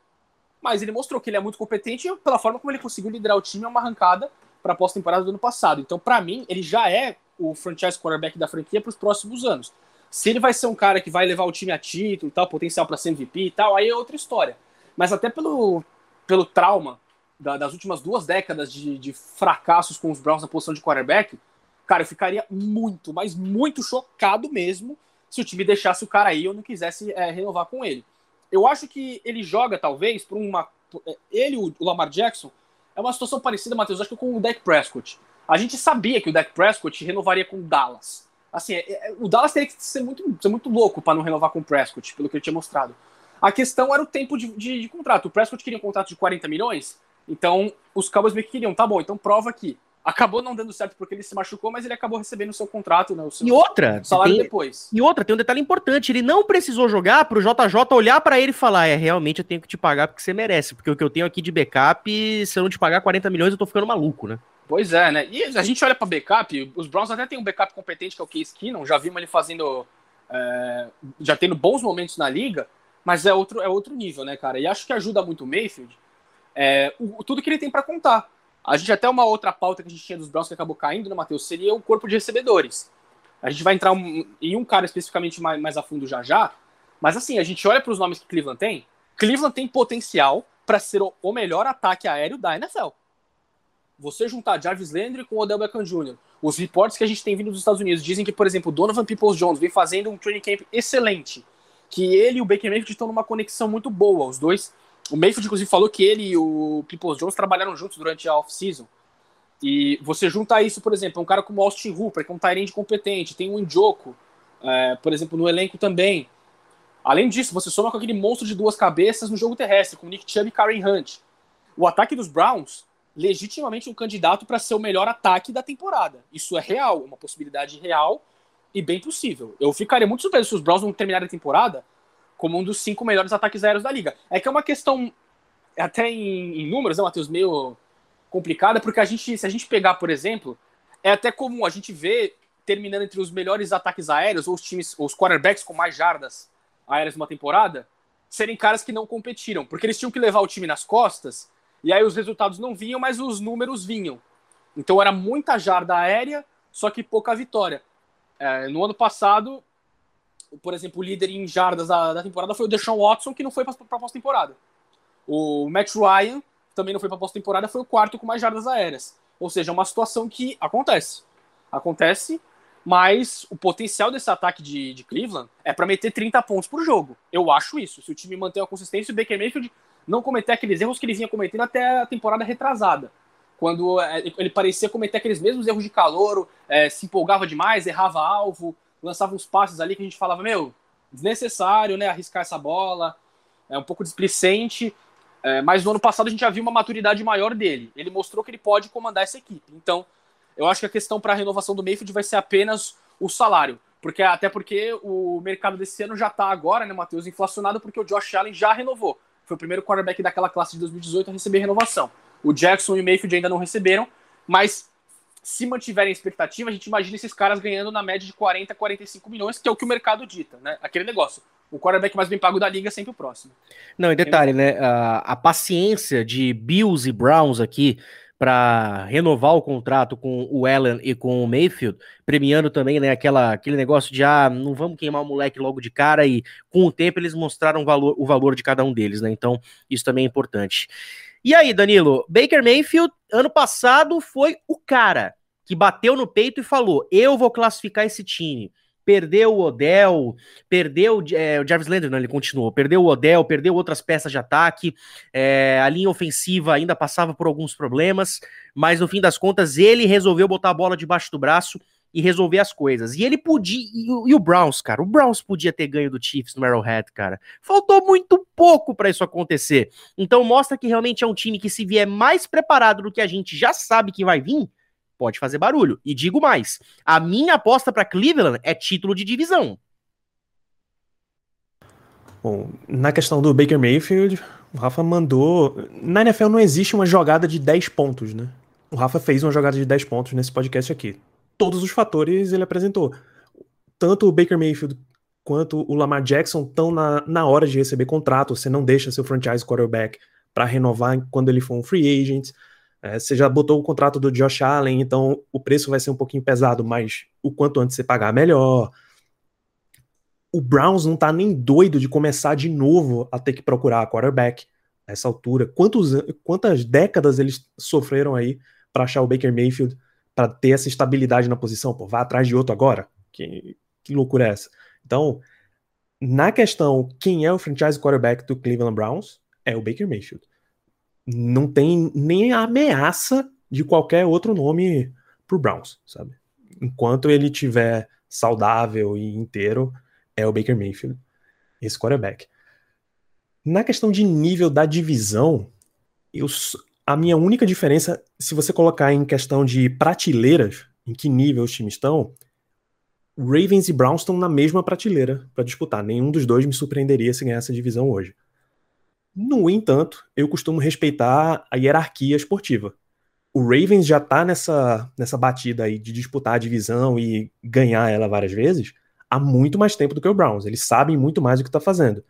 mas ele mostrou que ele é muito competente pela forma como ele conseguiu liderar o time a uma arrancada para a pós-temporada do ano passado. Então, para mim, ele já é o franchise quarterback da franquia para os próximos anos. Se ele vai ser um cara que vai levar o time a título, tal, potencial para ser MVP e tal, aí é outra história. Mas até pelo, pelo trauma da, das últimas duas décadas de, de fracassos com os Browns na posição de quarterback, cara, eu ficaria muito, mas muito chocado mesmo se o time deixasse o cara aí ou não quisesse é, renovar com ele. Eu acho que ele joga, talvez, por uma. É, ele, o Lamar Jackson, é uma situação parecida, Matheus, acho que com o Dak Prescott. A gente sabia que o Dak Prescott renovaria com o Dallas. Assim, é, é, o Dallas teria que ser muito, ser muito louco para não renovar com o Prescott, pelo que ele tinha mostrado. A questão era o tempo de, de, de, contrato. O Prescott queria um contrato de 40 milhões, então os Cowboys meio que queriam, tá bom, então prova aqui. Acabou não dando certo porque ele se machucou, mas ele acabou recebendo o seu contrato, né? O seu e outra, salário tem, depois. E outra, tem um detalhe importante: ele não precisou jogar pro JJ olhar para ele e falar: é, realmente eu tenho que te pagar porque você merece, porque o que eu tenho aqui de backup, se eu não te pagar 40 milhões, eu tô ficando maluco, né? Pois é, né? E a gente olha para backup, os Browns até tem um backup competente que é o Case Keenum, já vimos ele fazendo. É, já tendo bons momentos na liga, mas é outro, é outro nível, né, cara? E acho que ajuda muito o Mayfield é, o, tudo que ele tem para contar. A gente até uma outra pauta que a gente tinha dos Browns que acabou caindo, né, Matheus? Seria o corpo de recebedores. A gente vai entrar um, em um cara especificamente mais, mais a fundo já já, mas assim, a gente olha para os nomes que Cleveland tem. Cleveland tem potencial para ser o, o melhor ataque aéreo da NFL você juntar Jarvis Landry com Odell Beckham Jr., os reportes que a gente tem vindo dos Estados Unidos dizem que, por exemplo, Donovan Peoples-Jones vem fazendo um training camp excelente, que ele e o Baker Mayfield estão numa conexão muito boa, os dois. O Mayfield, inclusive, falou que ele e o Peoples-Jones trabalharam juntos durante a off-season. E você junta isso, por exemplo, um cara como Austin Hooper, que é um Tyrande competente, tem um Indioco, é, por exemplo, no elenco também. Além disso, você soma com aquele monstro de duas cabeças no jogo terrestre, com Nick Chubb e Karen Hunt. O ataque dos Browns legitimamente um candidato para ser o melhor ataque da temporada. Isso é real, uma possibilidade real. e bem possível. Eu ficaria muito surpreso se os Browns não terminarem a temporada como um dos cinco melhores ataques aéreos da liga. É que é uma questão, até em, em números, né, Matheus, meio complicada, porque a gente, se a gente pegar, por exemplo, é até comum a gente ver terminando entre os melhores ataques aéreos, ou os times, ou os quarterbacks com mais jardas aéreas numa temporada, serem caras que não competiram, porque eles tinham que levar o time nas costas, e aí os resultados não vinham, mas os números vinham. Então era muita jarda aérea, só que pouca vitória. É, no ano passado, por exemplo, o líder em jardas da, da temporada foi o Deshaun Watson, que não foi para a pós-temporada. O Matt Ryan também não foi para a pós-temporada, foi o quarto com mais jardas aéreas. Ou seja, é uma situação que acontece. Acontece, mas o potencial desse ataque de, de Cleveland é para meter 30 pontos por jogo. Eu acho isso. Se o time manter a consistência, o Baker Mayfield não cometer aqueles erros que ele vinha cometendo até a temporada retrasada. Quando é, ele parecia cometer aqueles mesmos erros de calor, é, se empolgava demais, errava alvo, lançava uns passes ali que a gente falava, meu, desnecessário, né? Arriscar essa bola, é um pouco displicente. É, mas no ano passado a gente já viu uma maturidade maior dele. Ele mostrou que ele pode comandar essa equipe. Então, eu acho que a questão para a renovação do Mayfield vai ser apenas o salário. Porque, até porque o mercado desse ano já está agora, né, Matheus, inflacionado, porque o Josh Allen já renovou. Foi o primeiro quarterback daquela classe de 2018 a receber renovação. O Jackson e o Mayfield ainda não receberam, mas se mantiverem a expectativa, a gente imagina esses caras ganhando na média de 40, 45 milhões, que é o que o mercado dita, né? Aquele negócio. O quarterback mais bem pago da liga é sempre o próximo. Não, e detalhe, né? A, a paciência de Bills e Browns aqui para renovar o contrato com o Allen e com o Mayfield, premiando também né, aquela, aquele negócio de ah, não vamos queimar o moleque logo de cara, e com o tempo eles mostraram o valor, o valor de cada um deles, né? Então, isso também é importante. E aí, Danilo, Baker Mayfield, ano passado, foi o cara que bateu no peito e falou: Eu vou classificar esse time. Perdeu o Odell, perdeu é, o Jarvis Landry, não, ele continuou. Perdeu o Odell, perdeu outras peças de ataque. É, a linha ofensiva ainda passava por alguns problemas, mas no fim das contas ele resolveu botar a bola debaixo do braço e resolver as coisas. E ele podia. E, e, o Browns, cara, o Browns podia ter ganho do Chiefs no Arrowhead, cara. Faltou muito pouco para isso acontecer. Então mostra que realmente é um time que, se vier mais preparado do que a gente já sabe que vai vir, pode fazer barulho. E digo mais: a minha aposta para Cleveland é título de divisão. Bom, na questão do Baker Mayfield, o Rafa mandou. Na NFL não existe uma jogada de 10 pontos, né? O Rafa fez uma jogada de 10 pontos nesse podcast aqui todos os fatores ele apresentou. Tanto o Baker Mayfield quanto o Lamar Jackson estão na, na hora de receber contrato. Você não deixa seu franchise quarterback para renovar quando ele for um free agent. É, você já botou o contrato do Josh Allen, então o preço vai ser um pouquinho pesado, mas o quanto antes você pagar, melhor. O Browns não tá nem doido de começar de novo a ter que procurar quarterback nessa altura. Quantos, quantas décadas eles sofreram aí para achar o Baker Mayfield? Para ter essa estabilidade na posição. Pô, vá atrás de outro agora? Que, que loucura é essa? Então, na questão quem é o franchise quarterback do Cleveland Browns, é o Baker Mayfield. Não tem nem a ameaça de qualquer outro nome pro Browns, sabe? Enquanto ele tiver saudável e inteiro, é o Baker Mayfield, esse quarterback. Na questão de nível da divisão, eu, a minha única diferença, se você colocar em questão de prateleiras, em que nível os times estão, Ravens e Browns estão na mesma prateleira para disputar. Nenhum dos dois me surpreenderia se ganhasse a divisão hoje. No entanto, eu costumo respeitar a hierarquia esportiva. O Ravens já está nessa, nessa batida aí de disputar a divisão e ganhar ela várias vezes há muito mais tempo do que o Browns. Eles sabem muito mais o que está fazendo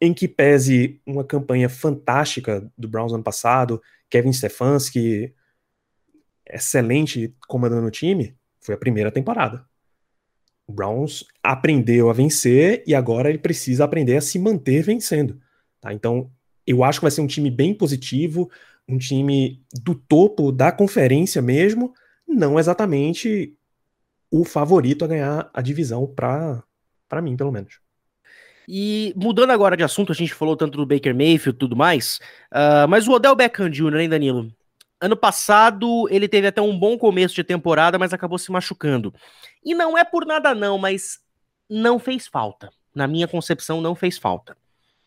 em que pese uma campanha fantástica do Browns ano passado, Kevin Stefanski, excelente comandando o time, foi a primeira temporada. O Browns aprendeu a vencer e agora ele precisa aprender a se manter vencendo. Tá? Então, eu acho que vai ser um time bem positivo, um time do topo da conferência mesmo, não exatamente o favorito a ganhar a divisão para mim, pelo menos. E mudando agora de assunto, a gente falou tanto do Baker Mayfield e tudo mais, uh, mas o Odell Beckham Jr., hein, Danilo? Ano passado ele teve até um bom começo de temporada, mas acabou se machucando. E não é por nada não, mas não fez falta. Na minha concepção, não fez falta.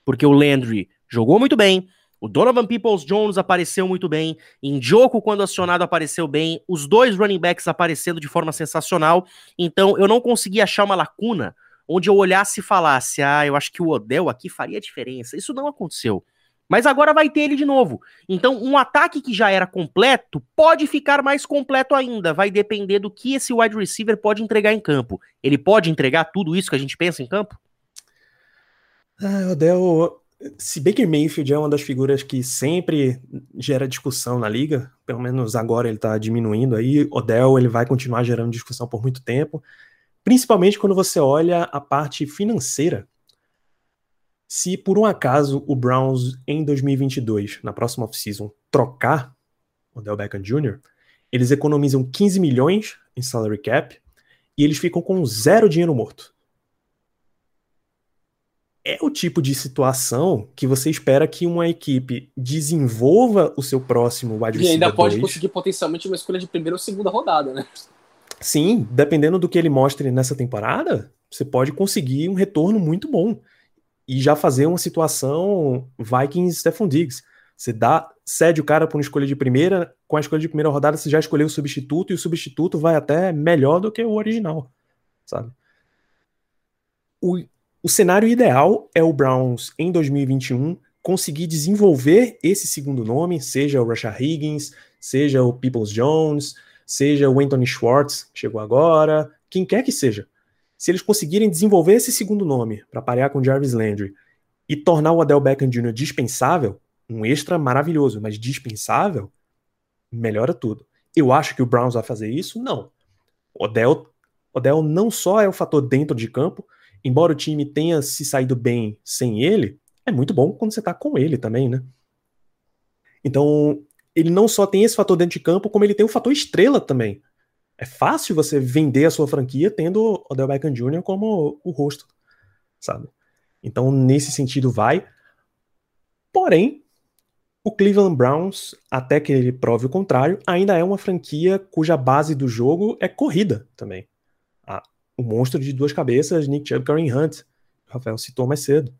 Porque o Landry jogou muito bem, O Donovan Peoples-Jones apareceu muito bem, Njoku, quando acionado, apareceu bem, os dois running backs aparecendo de forma sensacional, então eu não consegui achar uma lacuna onde eu olhasse e falasse, ah, eu acho que o Odell aqui faria diferença. Isso não aconteceu. Mas agora vai ter ele de novo. Então, um ataque que já era completo pode ficar mais completo ainda. Vai depender do que esse wide receiver pode entregar em campo. Ele pode entregar tudo isso que a gente pensa em campo? Ah, Odell, se Baker Mayfield é uma das figuras que sempre gera discussão na liga, pelo menos agora ele está diminuindo aí, Odell ele vai continuar gerando discussão por muito tempo, principalmente quando você olha a parte financeira se por um acaso o Browns em 2022, na próxima offseason, trocar o Del Beckham Jr., eles economizam 15 milhões em salary cap e eles ficam com zero dinheiro morto. É o tipo de situação que você espera que uma equipe desenvolva o seu próximo wide receiver. E ainda pode 2. conseguir potencialmente uma escolha de primeira ou segunda rodada, né? Sim, dependendo do que ele mostre nessa temporada, você pode conseguir um retorno muito bom e já fazer uma situação Vikings Stephon Diggs. Você dá, cede o cara para uma escolha de primeira, com a escolha de primeira rodada você já escolheu o substituto e o substituto vai até melhor do que o original, sabe? O, o cenário ideal é o Browns em 2021 conseguir desenvolver esse segundo nome, seja o Rashad Higgins, seja o Peoples Jones, seja o Anthony Schwartz, que chegou agora, quem quer que seja se eles conseguirem desenvolver esse segundo nome para parear com Jarvis Landry e tornar o Odell Beckham Jr. dispensável, um extra maravilhoso, mas dispensável, melhora tudo. Eu acho que o Browns vai fazer isso? Não. O Odell, Odell não só é o fator dentro de campo, embora o time tenha se saído bem sem ele, é muito bom quando você tá com ele também, né? Então, ele não só tem esse fator dentro de campo, como ele tem o fator estrela também é fácil você vender a sua franquia tendo Odell Beckham Jr. como o rosto, sabe? Então, nesse sentido, vai. Porém, o Cleveland Browns, até que ele prove o contrário, ainda é uma franquia cuja base do jogo é corrida também. Ah, o monstro de duas cabeças, Nick Chubb, Karen Hunt, o Rafael citou mais cedo.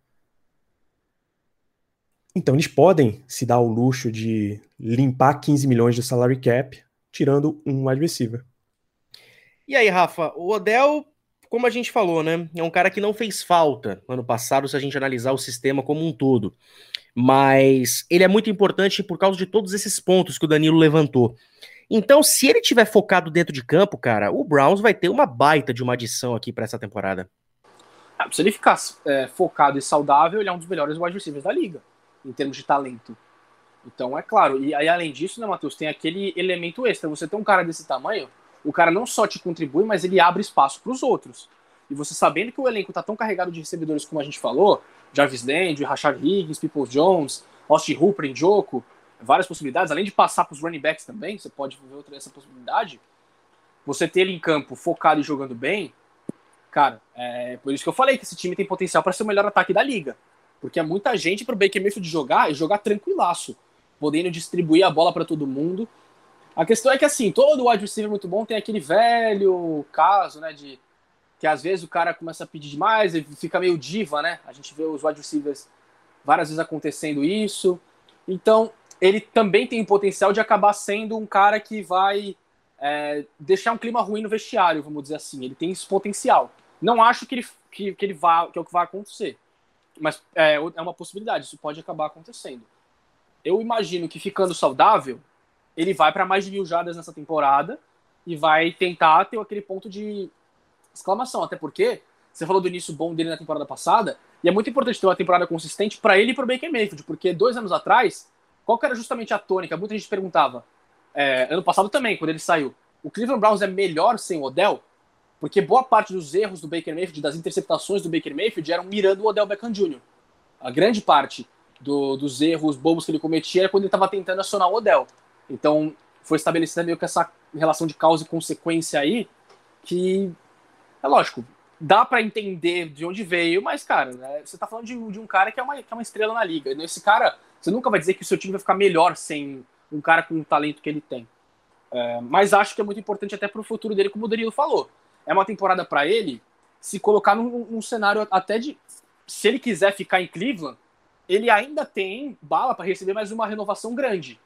Então, eles podem se dar o luxo de limpar 15 milhões de salary cap, tirando um wide receiver. E aí, Rafa, o Odell, como a gente falou, né? É um cara que não fez falta ano passado, se a gente analisar o sistema como um todo. Mas ele é muito importante por causa de todos esses pontos que o Danilo levantou. Então, se ele tiver focado dentro de campo, cara, o Browns vai ter uma baita de uma adição aqui para essa temporada. Ah, se ele ficar é, focado e saudável, ele é um dos melhores wide receivers da liga, em termos de talento. Então, é claro. E aí, além disso, né, Matheus, tem aquele elemento extra. Você tem um cara desse tamanho, o cara não só te contribui, mas ele abre espaço para os outros. E você sabendo que o elenco tá tão carregado de recebedores como a gente falou, Jarvis Landry, Rashad Higgins, People Jones, Austin Hooper, Njoku, várias possibilidades, além de passar para os running backs também, você pode ver outra essa possibilidade. Você ter ele em campo focado e jogando bem, cara, é por isso que eu falei que esse time tem potencial para ser o melhor ataque da liga. Porque é muita gente para o Baker Mayfield jogar e jogar tranquilaço, podendo distribuir a bola para todo mundo a questão é que, assim, todo wide receiver muito bom tem aquele velho caso, né, de que às vezes o cara começa a pedir demais, e fica meio diva, né? A gente vê os wide receivers várias vezes acontecendo isso. Então, ele também tem o potencial de acabar sendo um cara que vai é, deixar um clima ruim no vestiário, vamos dizer assim. Ele tem esse potencial. Não acho que ele, que, que ele vá, que é o que vai acontecer. Mas é, é uma possibilidade, isso pode acabar acontecendo. Eu imagino que ficando saudável, ele vai para mais de mil jardas nessa temporada e vai tentar ter aquele ponto de exclamação. Até porque você falou do início bom dele na temporada passada, e é muito importante ter uma temporada consistente para ele e para o Baker Mayfield, porque dois anos atrás, qual que era justamente a tônica? Muita gente perguntava. É, ano passado também, quando ele saiu. O Cleveland Browns é melhor sem o Odell? Porque boa parte dos erros do Baker Mayfield, das interceptações do Baker Mayfield, eram mirando o Odell Beckham Jr. A grande parte do, dos erros bobos que ele cometia era quando ele estava tentando acionar o Odell. Então, foi estabelecida meio que essa relação de causa e consequência aí, que é lógico, dá para entender de onde veio, mas, cara, né, você tá falando de, de, um cara que é, uma, que é uma estrela na liga. Esse cara, você nunca vai dizer que o seu time vai ficar melhor sem um cara com o talento que ele tem. É, mas acho que é muito importante até pro futuro dele, como o Danilo falou. É uma temporada para ele se colocar num, num cenário até de. Se ele quiser ficar em Cleveland, ele ainda tem bala para receber mais uma renovação grande.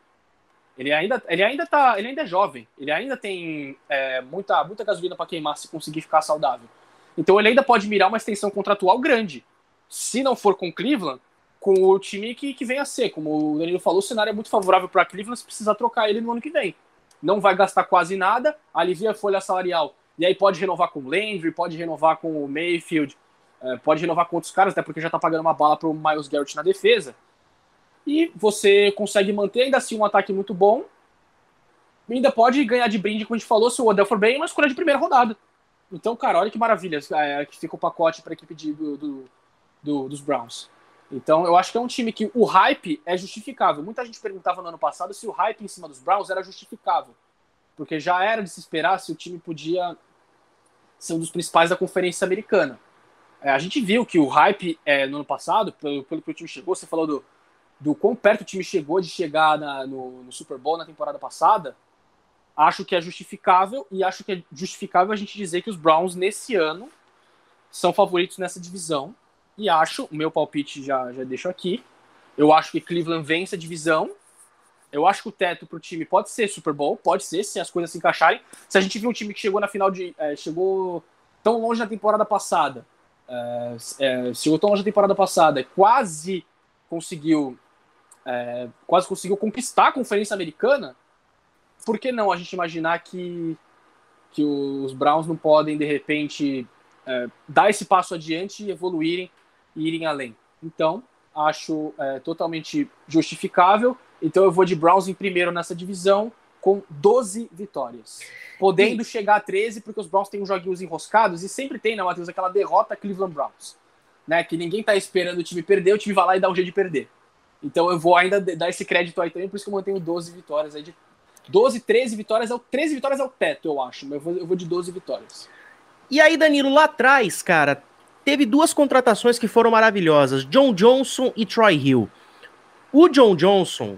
Ele ainda, ele ainda tá, ele ainda é jovem, ele ainda tem é, muita, muita gasolina para queimar se conseguir ficar saudável. Então ele ainda pode mirar uma extensão contratual grande. Se não for com Cleveland, com o time que, que vem a ser. Como o Danilo falou, o cenário é muito favorável para Cleveland se precisar trocar ele no ano que vem. Não vai gastar quase nada, alivia a folha salarial. E aí pode renovar com o Landry, pode renovar com o Mayfield, é, pode renovar com outros caras, até porque já tá pagando uma bala pro Miles Garrett na defesa. E você consegue manter ainda assim um ataque muito bom. E ainda pode ganhar de brinde, como a gente falou, se o Odell for bem, uma escolha de primeira rodada. Então, cara, olha que maravilha é, que fica o pacote para a equipe de, do, do, do, dos Browns. Então, eu acho que é um time que o hype é justificável. Muita gente perguntava no ano passado se o hype em cima dos Browns era justificável. Porque já era de se esperar se o time podia um dos principais da Conferência Americana. É, a gente viu que o hype é, no ano passado, pelo, pelo que o time chegou, você falou do, do quão perto o time chegou de chegar na, no, no, Super Bowl na temporada passada, acho que é justificável e acho que é justificável a gente dizer que os Browns nesse ano são favoritos nessa divisão. E acho, o meu palpite já, já deixo aqui, eu acho que Cleveland vence a divisão. Eu acho que o teto para o time pode ser Super Bowl, pode ser, se as coisas se encaixarem. Se a gente viu um time que chegou na final de. É, chegou tão longe na temporada passada. É, é, chegou tão longe na temporada passada, quase conseguiu é, quase conseguiu conquistar a Conferência Americana, por que não a gente imaginar que, que os Browns não podem, de repente, é, dar esse passo adiante e evoluírem e irem além? Então, acho é, totalmente justificável. Então, eu vou de Browns em primeiro nessa divisão, com 12 vitórias. Podendo chegar a 13, porque os Browns têm uns joguinhos enroscados, e sempre tem, né, Matheus, aquela derrota Cleveland Browns. Né, que ninguém tá esperando o time perder, o time vai lá e dá um jeito de perder. Então eu vou ainda dar esse crédito aí também, por isso que eu mantenho 12 vitórias aí de 12, 13 vitórias, é o 13 vitórias é o teto, eu acho, mas eu vou, eu vou de 12 vitórias. E aí, Danilo, lá atrás, cara, teve duas contratações que foram maravilhosas, John Johnson e Troy Hill. O John Johnson,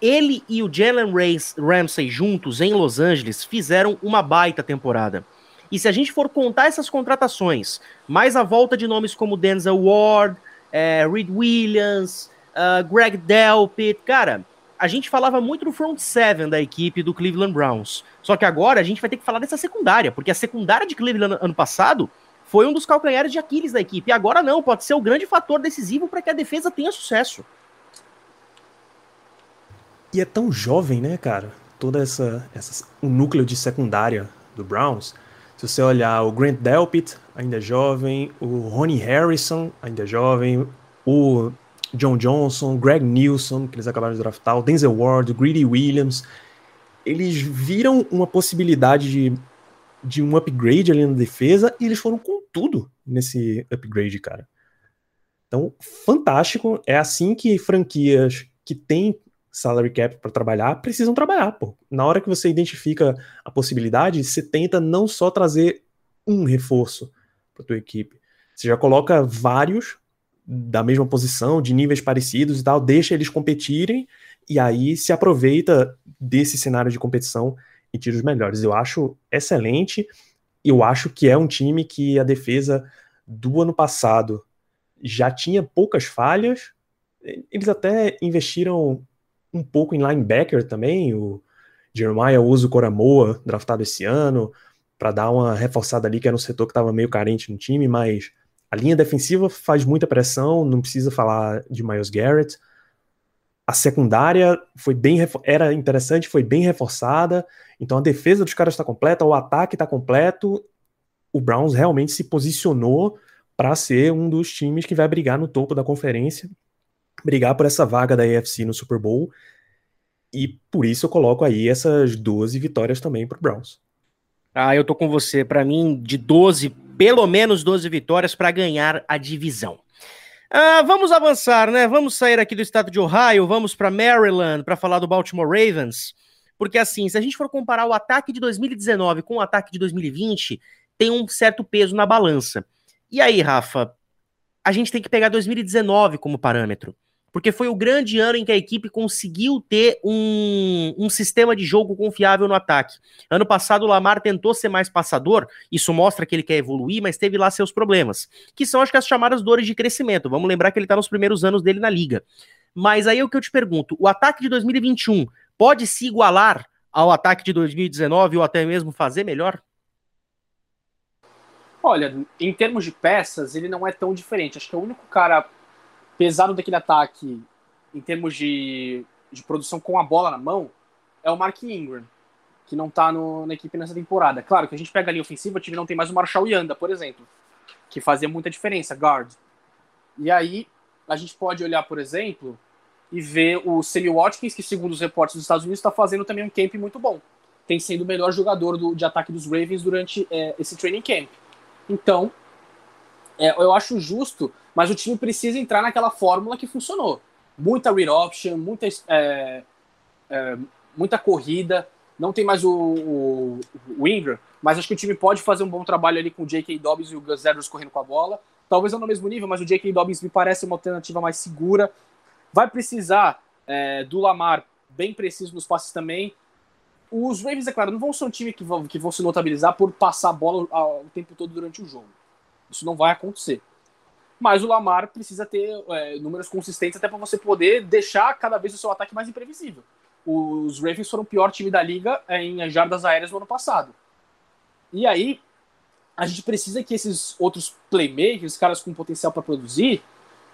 ele e o Jalen Ramsey juntos em Los Angeles fizeram uma baita temporada. E se a gente for contar essas contratações, mais a volta de nomes como Denzel Ward, é, Reed Williams, uh, Greg Delpit, cara, a gente falava muito do front seven da equipe do Cleveland Browns. Só que agora a gente vai ter que falar dessa secundária, porque a secundária de Cleveland ano passado foi um dos calcanhares de Aquiles da equipe. E agora não, pode ser o grande fator decisivo para que a defesa tenha sucesso. E é tão jovem, né, cara? Toda essa, essa o núcleo de secundária do Browns. Se você olhar o Grant Delpit, ainda é jovem, o Ronnie Harrison, ainda é jovem, o John Johnson, Greg Nilsson, que eles acabaram de draftar, o Denzel Ward, o Greedy Williams, eles viram uma possibilidade de, de um upgrade ali na defesa e eles foram com tudo nesse upgrade, cara. Então, fantástico. É assim que franquias que têm salary cap para trabalhar precisam trabalhar, pô. Na hora que você identifica a possibilidade, você tenta não só trazer um reforço para tua equipe, você já coloca vários da mesma posição, de níveis parecidos e tal, deixa eles competirem e aí se aproveita desse cenário de competição e tira os melhores. Eu acho excelente. Eu acho que é um time que a defesa do ano passado já tinha poucas falhas. Eles até investiram um pouco em linebacker também. O Jeremiah Uso Coramoa, draftado esse ano, para dar uma reforçada ali, que era um setor que estava meio carente no time, mas a linha defensiva faz muita pressão, não precisa falar de Miles Garrett. A secundária foi bem era interessante, foi bem reforçada. Então a defesa dos caras está completa, o ataque está completo. O Browns realmente se posicionou para ser um dos times que vai brigar no topo da conferência, brigar por essa vaga da AFC no Super Bowl. E por isso eu coloco aí essas 12 vitórias também para o Browns. Ah, eu tô com você. Para mim, de 12 pelo menos 12 vitórias para ganhar a divisão. Ah, vamos avançar, né? Vamos sair aqui do estado de Ohio, vamos para Maryland para falar do Baltimore Ravens. Porque, assim, se a gente for comparar o ataque de 2019 com o ataque de 2020, tem um certo peso na balança. E aí, Rafa, a gente tem que pegar 2019 como parâmetro. Porque foi o grande ano em que a equipe conseguiu ter um, um sistema de jogo confiável no ataque. Ano passado o Lamar tentou ser mais passador, isso mostra que ele quer evoluir, mas teve lá seus problemas, que são acho que as chamadas dores de crescimento. Vamos lembrar que ele tá nos primeiros anos dele na liga. Mas aí é o que eu te pergunto, o ataque de 2021 pode se igualar ao ataque de 2019 ou até mesmo fazer melhor? Olha, em termos de peças, ele não é tão diferente. Acho que é o único cara pesado daquele ataque, em termos de, de produção com a bola na mão, é o Mark Ingram, que não tá no, na equipe nessa temporada. Claro que a gente pega ali ofensiva, o time não tem mais o Marshall Yanda, por exemplo, que fazia muita diferença, guard. E aí, a gente pode olhar, por exemplo, e ver o Sammy Watkins, que segundo os reportes dos Estados Unidos, está fazendo também um camp muito bom. Tem sido o melhor jogador do, de ataque dos Ravens durante é, esse training camp. Então, é, eu acho justo, mas o time precisa entrar naquela fórmula que funcionou. Muita read option, muita, é, é, muita corrida. Não tem mais o, o, o, Ingram, mas acho que o time pode fazer um bom trabalho ali com o J.K. Dobbins e o Gus Edwards correndo com a bola. Talvez não no mesmo nível, mas o J.K. Dobbins me parece uma alternativa mais segura. Vai precisar é, do Lamar bem preciso nos passes também. Os Ravens, é claro, não vão ser um time que vão, que vão se notabilizar por passar a bola o tempo todo durante o jogo. Isso não vai acontecer. Mas o Lamar precisa ter é, números consistentes até para você poder deixar cada vez o seu ataque mais imprevisível. Os Ravens foram o pior time da liga é, em jardas aéreas no ano passado. E aí, a gente precisa que esses outros playmakers, caras com potencial para produzir,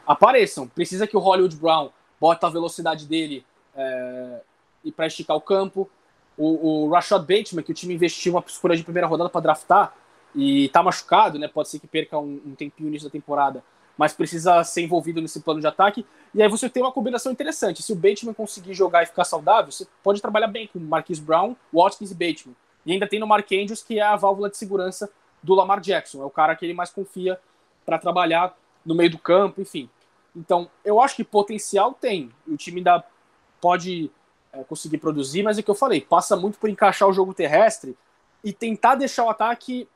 apareçam. Precisa que o Hollywood Brown bota a velocidade dele é, e para esticar o campo. O, o Rashad Bateman, que o time investiu uma escolha de primeira rodada para draftar e tá machucado, né? Pode ser que perca um, um tempinho nisso da temporada, mas precisa ser envolvido nesse plano de ataque. E aí você tem uma combinação interessante. Se o Bateman conseguir jogar e ficar saudável, você pode trabalhar bem com Marquise Brown, Watkins e Bateman. E ainda tem no Mark Andrews, que é a válvula de segurança do Lamar Jackson. É o cara que ele mais confia para trabalhar no meio do campo, enfim. Então, eu acho que potencial tem. O time ainda pode é, conseguir produzir, mas é o que eu falei, passa muito por encaixar o jogo terrestre e tentar deixar o ataque